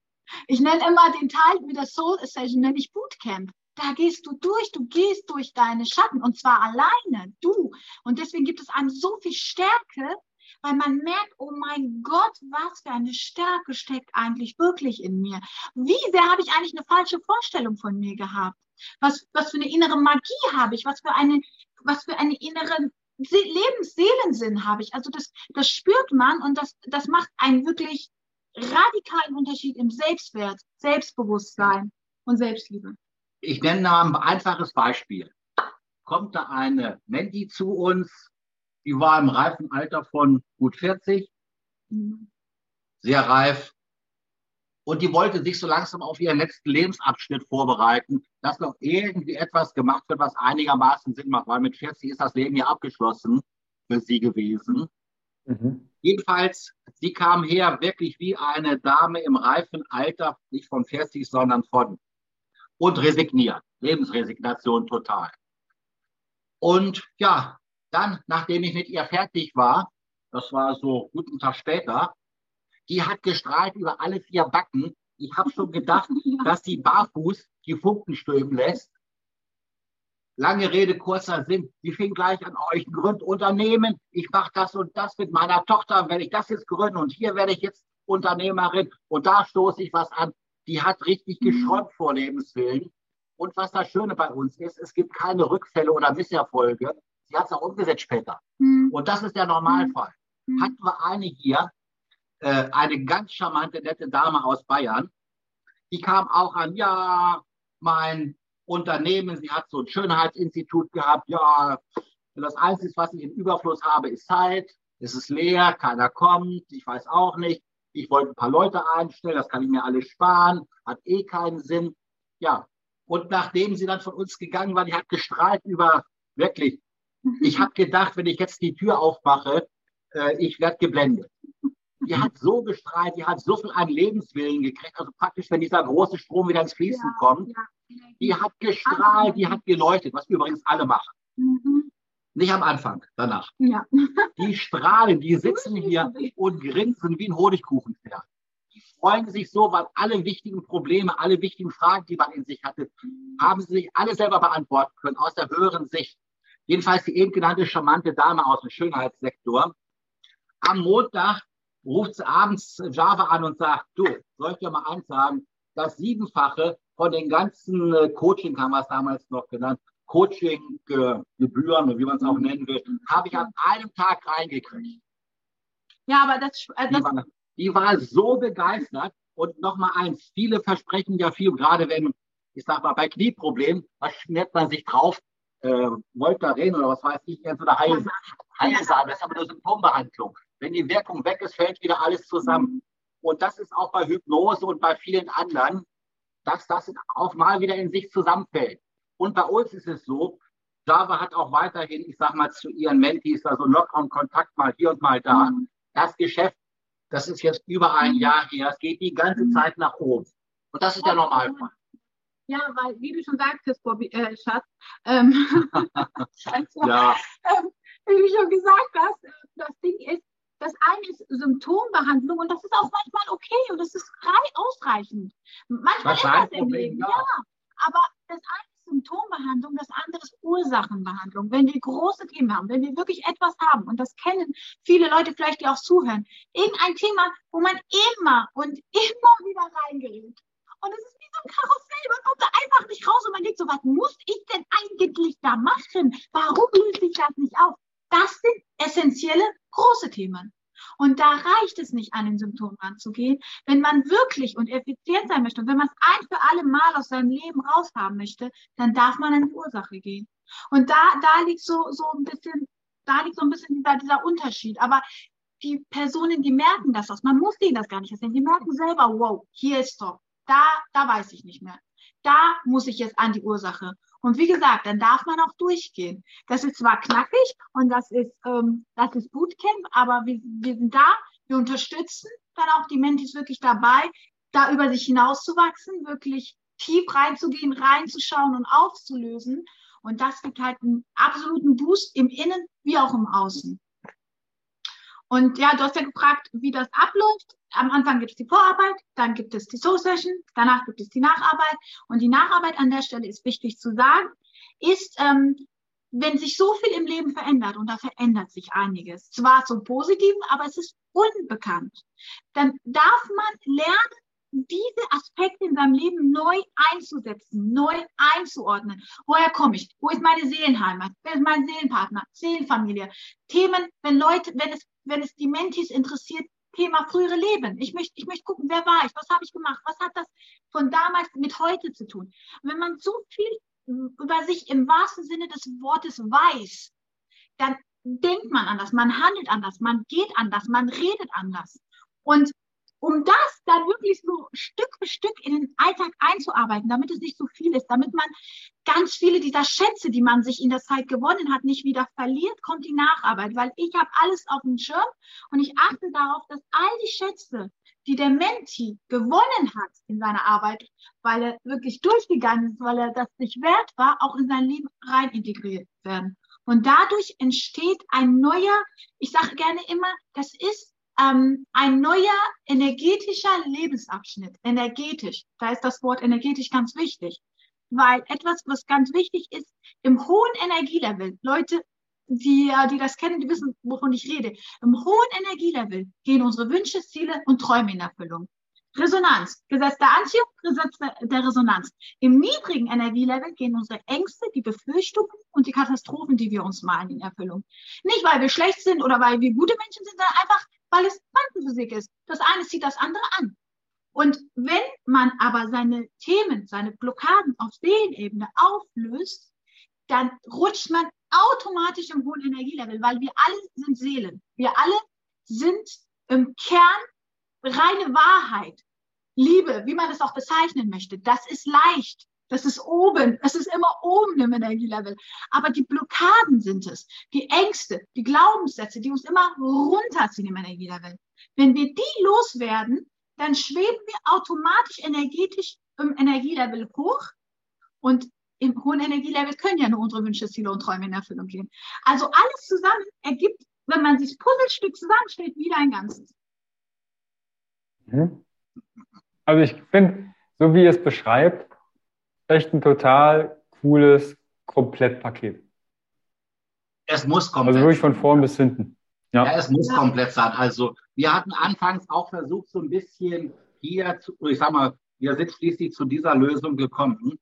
Ich nenne immer den Teil mit der Soul Session, nenne ich Bootcamp da gehst du durch, du gehst durch deine Schatten und zwar alleine, du. Und deswegen gibt es einem so viel Stärke, weil man merkt, oh mein Gott, was für eine Stärke steckt eigentlich wirklich in mir. Wie sehr habe ich eigentlich eine falsche Vorstellung von mir gehabt? Was, was für eine innere Magie habe ich? Was für eine, was für eine innere Lebensseelensinn habe ich? Also das, das spürt man und das, das macht einen wirklich radikalen Unterschied im Selbstwert, Selbstbewusstsein und Selbstliebe. Ich nenne mal ein einfaches Beispiel. Kommt da eine Mandy zu uns, die war im reifen Alter von gut 40, mhm. sehr reif, und die wollte sich so langsam auf ihren letzten Lebensabschnitt vorbereiten, dass noch irgendwie etwas gemacht wird, was einigermaßen Sinn macht, weil mit 40 ist das Leben ja abgeschlossen für sie gewesen. Mhm. Jedenfalls, sie kam her wirklich wie eine Dame im reifen Alter, nicht von 40, sondern von und resigniert. Lebensresignation total. Und ja, dann, nachdem ich mit ihr fertig war, das war so guten Tag später, die hat gestrahlt über alle vier Backen. Ich habe schon gedacht, (laughs) dass die barfuß die Funken strömen lässt. Lange Rede, kurzer Sinn. Sie fing gleich an euch gründ Unternehmen. Ich mache das und das mit meiner Tochter, werde ich das jetzt gründen und hier werde ich jetzt Unternehmerin und da stoße ich was an. Die hat richtig mhm. geschrottet vor Lebenswillen. Und was das Schöne bei uns ist, es gibt keine Rückfälle oder Misserfolge. Sie hat es auch umgesetzt später. Mhm. Und das ist der Normalfall. Mhm. Hatten wir eine hier, äh, eine ganz charmante, nette Dame aus Bayern. Die kam auch an, ja, mein Unternehmen, sie hat so ein Schönheitsinstitut gehabt, ja, das Einzige, was ich im Überfluss habe, ist Zeit, es ist leer, keiner kommt, ich weiß auch nicht. Ich wollte ein paar Leute einstellen, das kann ich mir alles sparen, hat eh keinen Sinn. Ja, und nachdem sie dann von uns gegangen war, die hat gestrahlt über, wirklich, ich habe gedacht, wenn ich jetzt die Tür aufmache, äh, ich werde geblendet die hat so gestrahlt, die hat so viel an Lebenswillen gekriegt. Also praktisch, wenn dieser große Strom wieder ins Fließen ja, kommt, ja. die hat gestrahlt, die hat geleuchtet, was übrigens alle machen. Mhm. Nicht am Anfang, danach. Ja. (laughs) Die strahlen, die sitzen hier und grinsen wie ein Honigkuchenpferd. Die freuen sich so, weil alle wichtigen Probleme, alle wichtigen Fragen, die man in sich hatte, haben sie sich alle selber beantworten können, aus der höheren Sicht. Jedenfalls die eben genannte charmante Dame aus dem Schönheitssektor. Am Montag ruft abends Java an und sagt, du, soll ich dir mal eins sagen, das Siebenfache von den ganzen äh, Coaching, haben wir es damals noch genannt, Coaching-Gebühren, wie man es auch nennen will, habe ich an einem Tag reingekriegt. Ja, aber das, äh, das die, war, die war so begeistert. Und nochmal eins, viele versprechen ja viel, gerade wenn, ich sag mal, bei Knieproblemen, was schnärt man sich drauf? Äh, Voltaren oder was weiß ich, so eine Heilsame, Heilsame, das ist aber eine Symptombehandlung. Wenn die Wirkung weg ist, fällt wieder alles zusammen. Und das ist auch bei Hypnose und bei vielen anderen, dass das auch mal wieder in sich zusammenfällt. Und bei uns ist es so, Java hat auch weiterhin, ich sag mal, zu ihren Mentees, also lockeren Kontakt mal hier und mal da. Das Geschäft, das ist jetzt über ein. Jahr her, es geht die ganze. Zeit nach oben. Und das ist der Normalfall. Ja, weil, wie du schon sagtest, Bobby, äh, Schatz, ähm, (laughs) ja. ähm, wie du schon gesagt hast, das Ding ist, das eine ist Symptombehandlung und das ist auch manchmal okay und das ist ausreichend. Manchmal ist das im Leben, ja. ja. Aber das eine ist Symptombehandlung, das andere ist Ursachenbehandlung. Wenn wir große Themen haben, wenn wir wirklich etwas haben, und das kennen viele Leute vielleicht, die auch zuhören, irgendein Thema, wo man immer und (laughs) immer wieder reingerät. Und es ist so Karussell, man kommt da einfach nicht raus und man denkt so, was muss ich denn eigentlich da machen? Warum löst sich das nicht auf? Das sind essentielle große Themen. Und da reicht es nicht, an den Symptomen ranzugehen. Wenn man wirklich und effizient sein möchte und wenn man es ein für alle Mal aus seinem Leben raushaben möchte, dann darf man an die Ursache gehen. Und da, da liegt so, so ein bisschen, da liegt so ein bisschen dieser, dieser Unterschied. Aber die Personen, die merken das aus. Man muss denen das gar nicht erzählen. Die merken selber, wow, hier ist Stop. Da, da weiß ich nicht mehr. Da muss ich jetzt an die Ursache. Und wie gesagt, dann darf man auch durchgehen. Das ist zwar knackig und das ist, ähm, das ist Bootcamp, aber wir, wir sind da, wir unterstützen dann auch die Mentis wirklich dabei, da über sich hinauszuwachsen, wirklich tief reinzugehen, reinzuschauen und aufzulösen. Und das gibt halt einen absoluten Boost im Innen wie auch im Außen. Und ja, du hast ja gefragt, wie das abläuft. Am Anfang gibt es die Vorarbeit, dann gibt es die Soul Session, danach gibt es die Nacharbeit. Und die Nacharbeit an der Stelle ist wichtig zu sagen, ist, ähm, wenn sich so viel im Leben verändert, und da verändert sich einiges, zwar zum Positiven, aber es ist unbekannt, dann darf man lernen, diese Aspekte in seinem Leben neu einzusetzen, neu einzuordnen. Woher komme ich? Wo ist meine Seelenheimat? Wer ist mein Seelenpartner? Seelenfamilie? Themen, wenn Leute, wenn es, wenn es die Mentis interessiert, Thema frühere Leben. Ich möchte, ich möchte gucken, wer war ich, was habe ich gemacht, was hat das von damals mit heute zu tun. Wenn man so viel über sich im wahrsten Sinne des Wortes weiß, dann denkt man anders, man handelt anders, man geht anders, man redet anders. Und um das dann wirklich so Stück für Stück in den Alltag einzuarbeiten, damit es nicht so viel ist, damit man ganz viele dieser Schätze, die man sich in der Zeit gewonnen hat, nicht wieder verliert, kommt die Nacharbeit, weil ich habe alles auf dem Schirm und ich achte darauf, dass all die Schätze, die der Menti gewonnen hat in seiner Arbeit, weil er wirklich durchgegangen ist, weil er das sich wert war, auch in sein Leben rein integriert werden. Und dadurch entsteht ein neuer, ich sage gerne immer, das ist ähm, ein neuer energetischer Lebensabschnitt. Energetisch. Da ist das Wort energetisch ganz wichtig. Weil etwas, was ganz wichtig ist, im hohen Energielevel, Leute, die, die das kennen, die wissen, wovon ich rede. Im hohen Energielevel gehen unsere Wünsche, Ziele und Träume in Erfüllung. Resonanz, Gesetz der Anziehung, Gesetz der Resonanz. Im niedrigen Energielevel gehen unsere Ängste, die Befürchtungen und die Katastrophen, die wir uns malen, in Erfüllung. Nicht, weil wir schlecht sind oder weil wir gute Menschen sind, sondern einfach, weil es Quantenphysik ist. Das eine zieht das andere an. Und wenn man aber seine Themen, seine Blockaden auf Seelenebene auflöst, dann rutscht man automatisch im hohen Energielevel, weil wir alle sind Seelen. Wir alle sind im Kern reine Wahrheit. Liebe, wie man es auch bezeichnen möchte, das ist leicht. Das ist oben. Es ist immer oben im Energielevel. Aber die Blockaden sind es. Die Ängste, die Glaubenssätze, die uns immer runterziehen im Energielevel. Wenn wir die loswerden, dann schweben wir automatisch energetisch im Energielevel hoch. Und im hohen Energielevel können ja nur unsere Wünsche, Ziele und Träume in Erfüllung gehen. Also alles zusammen ergibt, wenn man sich Puzzlestück zusammenstellt, wieder ein Ganzes. Mhm. Also ich finde, so wie ihr es beschreibt, echt ein total cooles Komplettpaket. Es muss komplett Also wirklich von vorn bis hinten. Ja. ja, es muss komplett sein. Also wir hatten anfangs auch versucht, so ein bisschen hier zu, ich sag mal, wir sind schließlich zu dieser Lösung gekommen,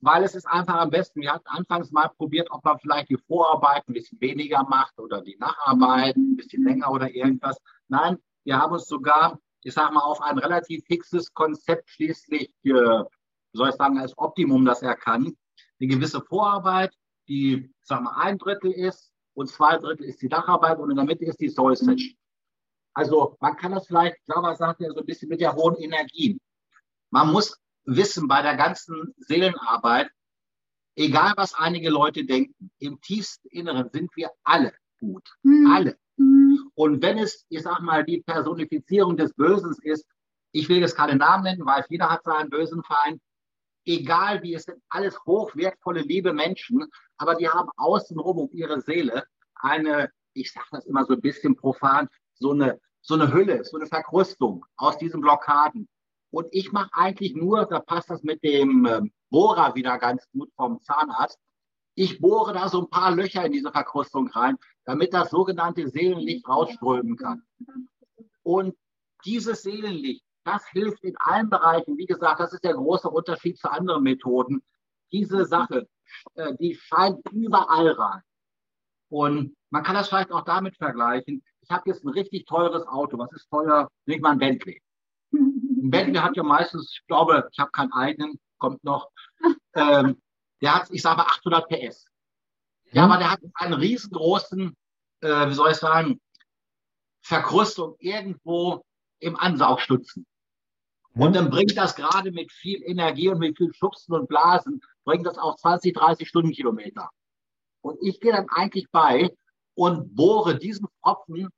weil es ist einfach am besten. Wir hatten anfangs mal probiert, ob man vielleicht die Vorarbeit ein bisschen weniger macht oder die Nacharbeit ein bisschen länger oder irgendwas. Nein, wir haben uns sogar ich sage mal, auf ein relativ fixes Konzept schließlich, äh, soll ich sagen, als Optimum, das er kann. Eine gewisse Vorarbeit, die, sag mal, ein Drittel ist und zwei Drittel ist die Dacharbeit und in der Mitte ist die Session. Also man kann das vielleicht, Java sagt ja so ein bisschen mit der hohen Energie. Man muss wissen bei der ganzen Seelenarbeit, egal was einige Leute denken, im tiefsten Inneren sind wir alle gut. Mhm. Alle. Und wenn es, ich sag mal, die Personifizierung des Bösen ist, ich will jetzt keine Namen nennen, weil jeder hat seinen bösen Feind, egal wie es sind, alles hochwertvolle, liebe Menschen, aber die haben außenrum um ihre Seele eine, ich sage das immer so ein bisschen profan, so eine, so eine Hülle, so eine Verkrustung aus diesen Blockaden. Und ich mache eigentlich nur, da passt das mit dem ähm, Bohrer wieder ganz gut vom Zahnarzt, ich bohre da so ein paar Löcher in diese Verkrustung rein, damit das sogenannte Seelenlicht rausströmen kann. Und dieses Seelenlicht, das hilft in allen Bereichen. Wie gesagt, das ist der große Unterschied zu anderen Methoden. Diese Sache, äh, die scheint überall rein. Und man kann das vielleicht auch damit vergleichen. Ich habe jetzt ein richtig teures Auto. Was ist teuer? Nicht mal ein Bentley. Ein Bentley hat ja meistens, ich glaube, ich habe keinen eigenen, kommt noch. Ähm, der hat, ich sage mal, 800 PS. Ja, aber der hat einen riesengroßen, äh, wie soll ich sagen, Verkrustung irgendwo im Ansaugstutzen. Und dann bringt das gerade mit viel Energie und mit viel Schubsen und Blasen, bringt das auch 20, 30 Stundenkilometer. Und ich gehe dann eigentlich bei und bohre diesen Pfropfen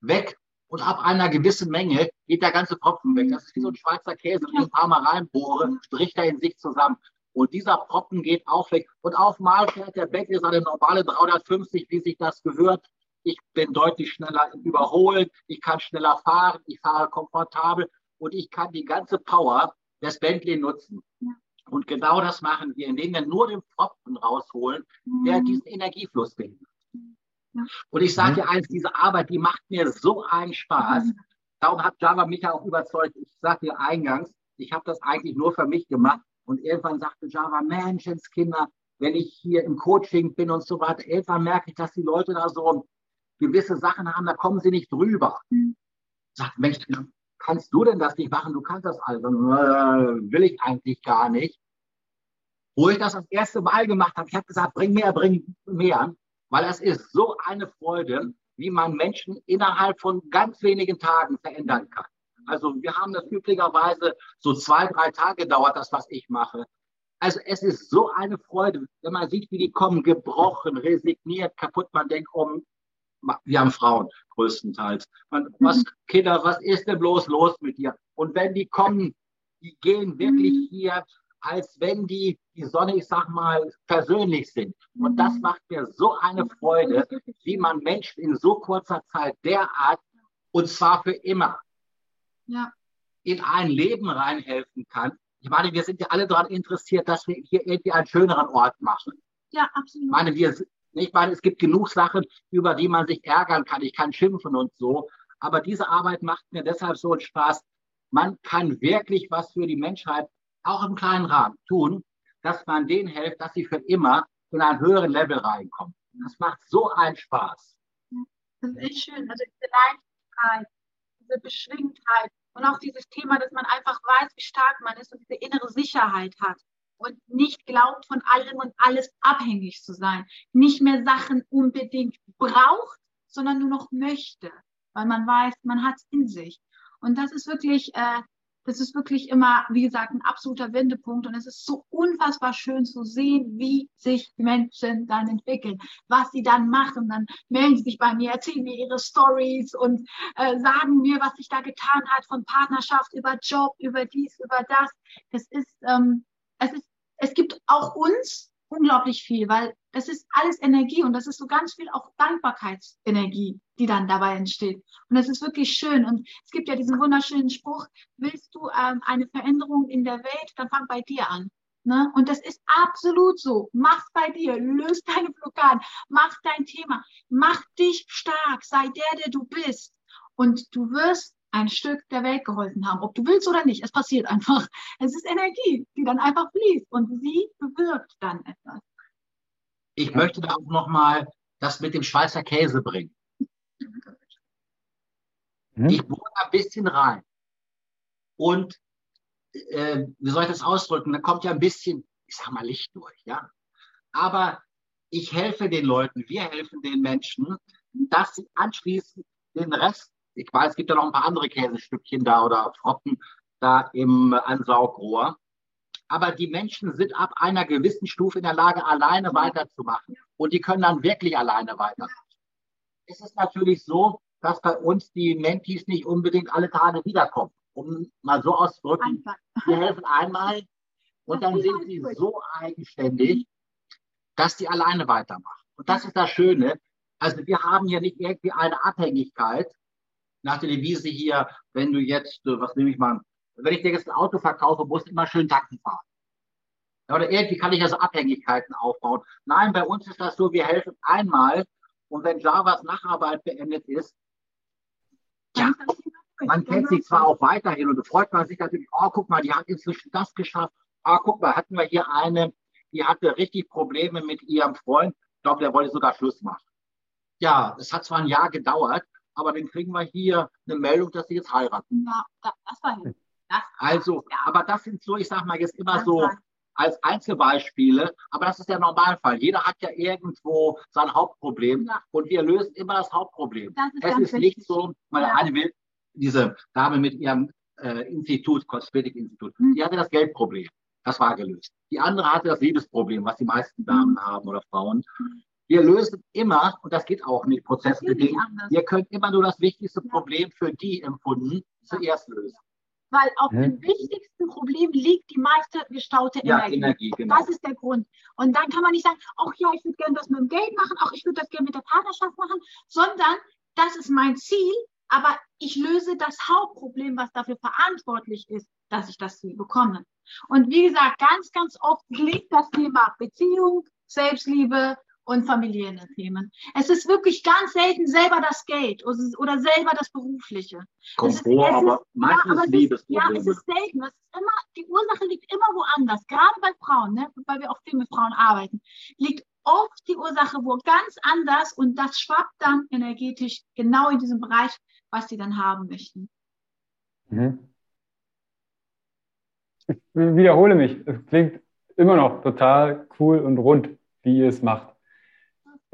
weg und ab einer gewissen Menge geht der ganze Pfropfen weg. Das ist wie so ein Schweizer Käse, wenn ich ein paar Mal reinbohre, bricht er in sich zusammen. Und dieser Proppen geht auch weg. Und auf mal fährt der Beck eine normale 350, wie sich das gehört. Ich bin deutlich schneller im Überholen. Ich kann schneller fahren. Ich fahre komfortabel. Und ich kann die ganze Power des Bentley nutzen. Ja. Und genau das machen wir, indem wir nur den Pfropfen rausholen, mhm. der diesen Energiefluss bindet. Ja. Und ich sage dir eins, diese Arbeit, die macht mir so einen Spaß. Mhm. Darum hat Java mich ja auch überzeugt. Ich sagte dir eingangs, ich habe das eigentlich nur für mich gemacht. Und irgendwann sagte Java, Menschenskinder, wenn ich hier im Coaching bin und so weiter, irgendwann merke ich, dass die Leute da so gewisse Sachen haben, da kommen sie nicht drüber. Mhm. sagt, Mensch, kannst du denn das nicht machen? Du kannst das also. Will ich eigentlich gar nicht. Wo ich das das erste Mal gemacht habe, ich habe gesagt, bring mehr, bring mehr, weil es ist so eine Freude, wie man Menschen innerhalb von ganz wenigen Tagen verändern kann. Also wir haben das üblicherweise so zwei, drei Tage dauert das, was ich mache. Also es ist so eine Freude, wenn man sieht, wie die kommen, gebrochen, resigniert, kaputt. Man denkt, oh, wir haben Frauen größtenteils. Man, was, mhm. Kinder, was ist denn bloß los mit dir? Und wenn die kommen, die gehen wirklich mhm. hier, als wenn die die Sonne, ich sag mal, persönlich sind. Und das mhm. macht mir so eine Freude, wie man Menschen in so kurzer Zeit derart, und zwar für immer, ja. in ein Leben reinhelfen kann. Ich meine, wir sind ja alle daran interessiert, dass wir hier irgendwie einen schöneren Ort machen. Ja, absolut. Ich meine, wir, ich meine, es gibt genug Sachen, über die man sich ärgern kann. Ich kann schimpfen und so. Aber diese Arbeit macht mir deshalb so einen Spaß. Man kann wirklich was für die Menschheit, auch im kleinen Rahmen, tun, dass man denen hilft, dass sie für immer in einen höheren Level reinkommen. Das macht so einen Spaß. Das ist echt schön. Also diese Leichtigkeit, diese Beschwingtheit und auch dieses Thema, dass man einfach weiß, wie stark man ist und diese innere Sicherheit hat und nicht glaubt, von allem und alles abhängig zu sein. Nicht mehr Sachen unbedingt braucht, sondern nur noch möchte, weil man weiß, man hat es in sich. Und das ist wirklich, äh, das ist wirklich immer, wie gesagt, ein absoluter Wendepunkt. Und es ist so unfassbar schön zu sehen, wie sich Menschen dann entwickeln, was sie dann machen. Dann melden sie sich bei mir, erzählen mir ihre Stories und äh, sagen mir, was sich da getan hat, von Partnerschaft über Job, über dies, über das. Das ist, ähm, es ist, es gibt auch uns unglaublich viel, weil das ist alles Energie und das ist so ganz viel auch Dankbarkeitsenergie, die dann dabei entsteht. Und das ist wirklich schön. Und es gibt ja diesen wunderschönen Spruch, willst du ähm, eine Veränderung in der Welt, dann fang bei dir an. Ne? Und das ist absolut so. Mach's bei dir, löst deine Blockaden, mach dein Thema, mach dich stark, sei der, der du bist. Und du wirst ein Stück der Welt geholfen haben, ob du willst oder nicht. Es passiert einfach. Es ist Energie, die dann einfach fließt und sie bewirkt dann etwas. Ich möchte da auch noch mal das mit dem Schweizer Käse bringen. Hm? Ich bohre ein bisschen rein und äh, wie soll ich das ausdrücken? Da kommt ja ein bisschen, ich sag mal, Licht durch, ja. Aber ich helfe den Leuten, wir helfen den Menschen, dass sie anschließend den Rest ich weiß, es gibt ja noch ein paar andere Käsestückchen da oder Froppen da im Ansaugrohr. Aber die Menschen sind ab einer gewissen Stufe in der Lage, alleine weiterzumachen. Und die können dann wirklich alleine weitermachen. Es ist natürlich so, dass bei uns die Mentis nicht unbedingt alle Tage wiederkommen. Um mal so auszudrücken, wir helfen einmal und dann sind sie so eigenständig, dass sie alleine weitermachen. Und das ist das Schöne. Also wir haben hier nicht irgendwie eine Abhängigkeit, nach der Devise hier, wenn du jetzt, äh, was nehme ich mal, wenn ich dir jetzt ein Auto verkaufe, musst du immer schön Taxi fahren. Ja, oder irgendwie kann ich also Abhängigkeiten aufbauen. Nein, bei uns ist das so, wir helfen einmal und wenn Javas Nacharbeit beendet ist, ja, man kennt sich zwar auch weiterhin und freut man sich natürlich, oh, guck mal, die hat inzwischen das geschafft. Ah, guck mal, hatten wir hier eine, die hatte richtig Probleme mit ihrem Freund. Ich glaube, der wollte sogar Schluss machen. Ja, es hat zwar ein Jahr gedauert, aber dann kriegen wir hier eine Meldung, dass sie jetzt heiraten. Ja, das war hin. Also, ja. aber das sind so, ich sag mal jetzt immer das so als Einzelbeispiele, aber das ist der Normalfall. Jeder hat ja irgendwo sein Hauptproblem ja. und wir lösen immer das Hauptproblem. Das ist es ist wichtig. nicht so, weil ja. eine will, diese Dame mit ihrem äh, Institut, Kosmetik-Institut, hm. die hatte das Geldproblem. Das war gelöst. Die andere hatte das Liebesproblem, was die meisten Damen hm. haben oder Frauen. Hm. Wir lösen immer, und das geht auch nicht prozessbedingt, wir können immer nur das wichtigste Problem für die empfunden zuerst lösen. Weil auf hm? dem wichtigsten Problem liegt die meiste gestaute ja, Energie. Energie genau. Das ist der Grund. Und dann kann man nicht sagen, ach ja, ich würde gerne das mit dem Geld machen, ach, ich würde das gerne mit der Partnerschaft machen, sondern das ist mein Ziel, aber ich löse das Hauptproblem, was dafür verantwortlich ist, dass ich das Ziel bekomme. Und wie gesagt, ganz, ganz oft liegt das Thema Beziehung, Selbstliebe, und familiäre Themen. Es ist wirklich ganz selten selber das Geld oder selber das Berufliche. Kommt vor, aber meistens ja, aber Liebesprobleme. Ja, es ist selten. Es ist immer, die Ursache liegt immer woanders. Gerade bei Frauen, ne, weil wir auch viel mit Frauen arbeiten, liegt oft die Ursache wo ganz anders und das schwappt dann energetisch genau in diesem Bereich, was sie dann haben möchten. Mhm. Ich wiederhole mich. Es klingt immer noch total cool und rund, wie ihr es macht.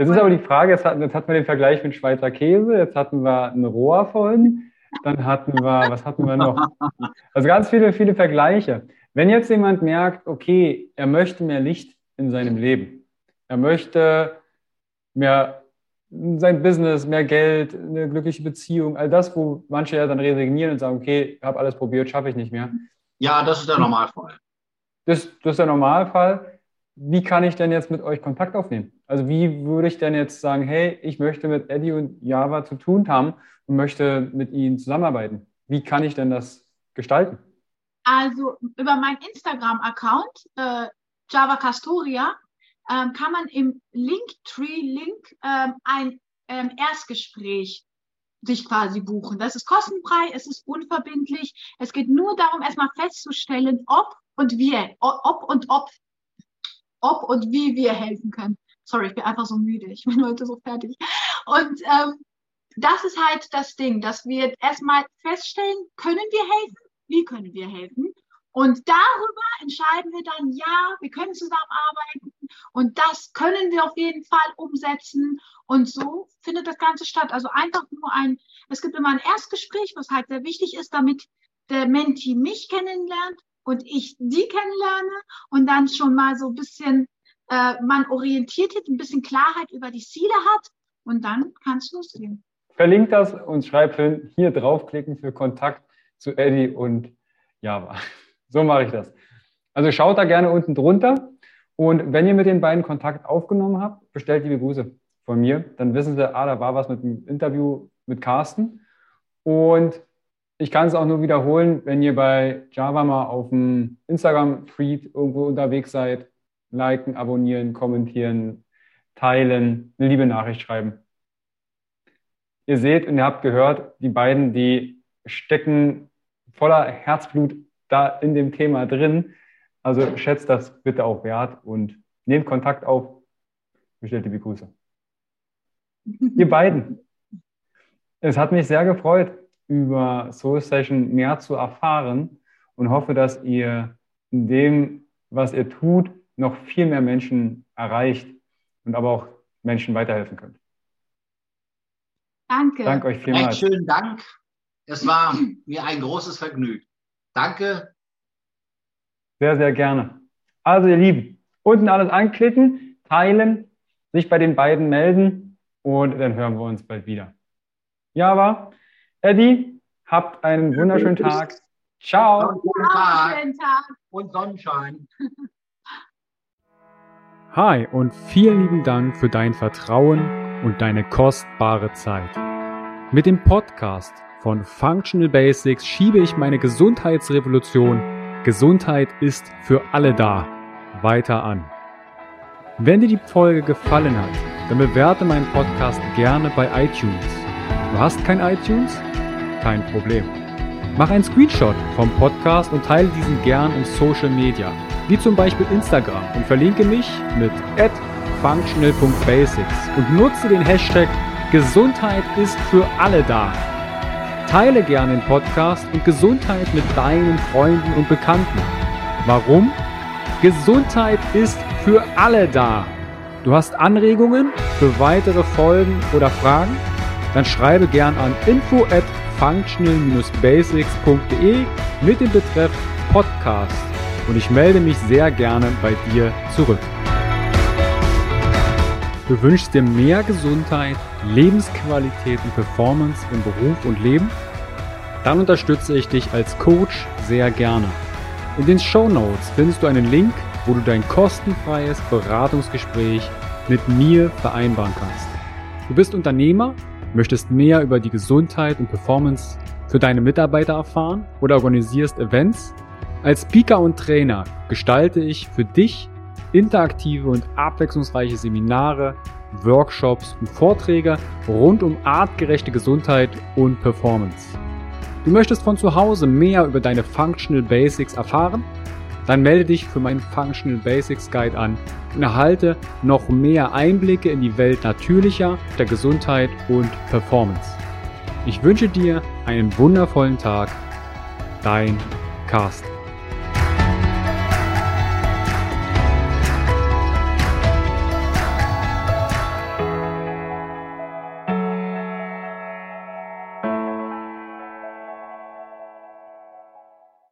Jetzt ist aber die Frage, jetzt hatten, jetzt hatten wir den Vergleich mit Schweizer Käse, jetzt hatten wir ein Rohr vorhin, dann hatten wir, was hatten wir noch? Also ganz viele, viele Vergleiche. Wenn jetzt jemand merkt, okay, er möchte mehr Licht in seinem Leben, er möchte mehr sein Business, mehr Geld, eine glückliche Beziehung, all das, wo manche ja dann resignieren und sagen, okay, ich habe alles probiert, schaffe ich nicht mehr. Ja, das ist der Normalfall. Das, das ist der Normalfall. Wie kann ich denn jetzt mit euch Kontakt aufnehmen? Also wie würde ich denn jetzt sagen, hey, ich möchte mit Eddie und Java zu tun haben und möchte mit ihnen zusammenarbeiten? Wie kann ich denn das gestalten? Also über meinen Instagram-Account äh, Java Castoria ähm, kann man im Linktree-Link ähm, ein ähm, Erstgespräch sich quasi buchen. Das ist kostenfrei, es ist unverbindlich. Es geht nur darum, erstmal festzustellen, ob und wir, ob und ob, ob und wie wir helfen können. Sorry, ich bin einfach so müde. Ich bin heute so fertig. Und ähm, das ist halt das Ding, dass wir erstmal feststellen, können wir helfen? Wie können wir helfen? Und darüber entscheiden wir dann, ja, wir können zusammenarbeiten und das können wir auf jeden Fall umsetzen. Und so findet das Ganze statt. Also einfach nur ein, es gibt immer ein Erstgespräch, was halt sehr wichtig ist, damit der Menti mich kennenlernt und ich die kennenlerne und dann schon mal so ein bisschen äh, man orientiert hat, ein bisschen Klarheit über die Ziele hat und dann kann es losgehen. Verlinkt das und schreibt hin, hier draufklicken für Kontakt zu Eddie und Java. (laughs) So mache ich das. Also schaut da gerne unten drunter. Und wenn ihr mit den beiden Kontakt aufgenommen habt, bestellt liebe Grüße von mir. Dann wissen sie, ah, da war was mit dem Interview mit Carsten. Und ich kann es auch nur wiederholen, wenn ihr bei Java mal auf dem Instagram-Feed irgendwo unterwegs seid, liken, abonnieren, kommentieren, teilen, eine liebe Nachricht schreiben. Ihr seht und ihr habt gehört, die beiden, die stecken voller Herzblut da in dem Thema drin. Also schätzt das bitte auch wert und nehmt Kontakt auf. Bestellt liebe Grüße. Ihr beiden. Es hat mich sehr gefreut, über Soul Session mehr zu erfahren und hoffe, dass ihr in dem, was ihr tut, noch viel mehr Menschen erreicht und aber auch Menschen weiterhelfen könnt. Danke. Danke euch vielmals. Recht schönen Dank. Es war mir ein großes Vergnügen. Danke. Sehr, sehr gerne. Also ihr Lieben, unten alles anklicken, teilen, sich bei den beiden melden und dann hören wir uns bald wieder. Java, Eddie, habt einen wunderschönen Tag. Ciao. Guten Tag. Und Sonnenschein. Hi und vielen lieben Dank für dein Vertrauen und deine kostbare Zeit. Mit dem Podcast von Functional Basics schiebe ich meine Gesundheitsrevolution Gesundheit ist für alle da weiter an. Wenn dir die Folge gefallen hat, dann bewerte meinen Podcast gerne bei iTunes. Du hast kein iTunes? Kein Problem. Mach einen Screenshot vom Podcast und teile diesen gern in Social Media, wie zum Beispiel Instagram und verlinke mich mit functional.basics und nutze den Hashtag Gesundheit ist für alle da Teile gerne den Podcast und Gesundheit mit deinen Freunden und Bekannten. Warum? Gesundheit ist für alle da. Du hast Anregungen für weitere Folgen oder Fragen? Dann schreibe gern an info at functional-basics.de mit dem Betreff Podcast und ich melde mich sehr gerne bei dir zurück. Du wünschst dir mehr Gesundheit, Lebensqualität und Performance im Beruf und Leben? Dann unterstütze ich dich als Coach sehr gerne. In den Show Notes findest du einen Link, wo du dein kostenfreies Beratungsgespräch mit mir vereinbaren kannst. Du bist Unternehmer, möchtest mehr über die Gesundheit und Performance für deine Mitarbeiter erfahren oder organisierst Events? Als Speaker und Trainer gestalte ich für dich interaktive und abwechslungsreiche Seminare, Workshops und Vorträge rund um artgerechte Gesundheit und Performance. Du möchtest von zu Hause mehr über deine Functional Basics erfahren? dann melde dich für meinen Functional Basics Guide an und erhalte noch mehr Einblicke in die Welt natürlicher, der Gesundheit und Performance. Ich wünsche dir einen wundervollen Tag. Dein Carsten.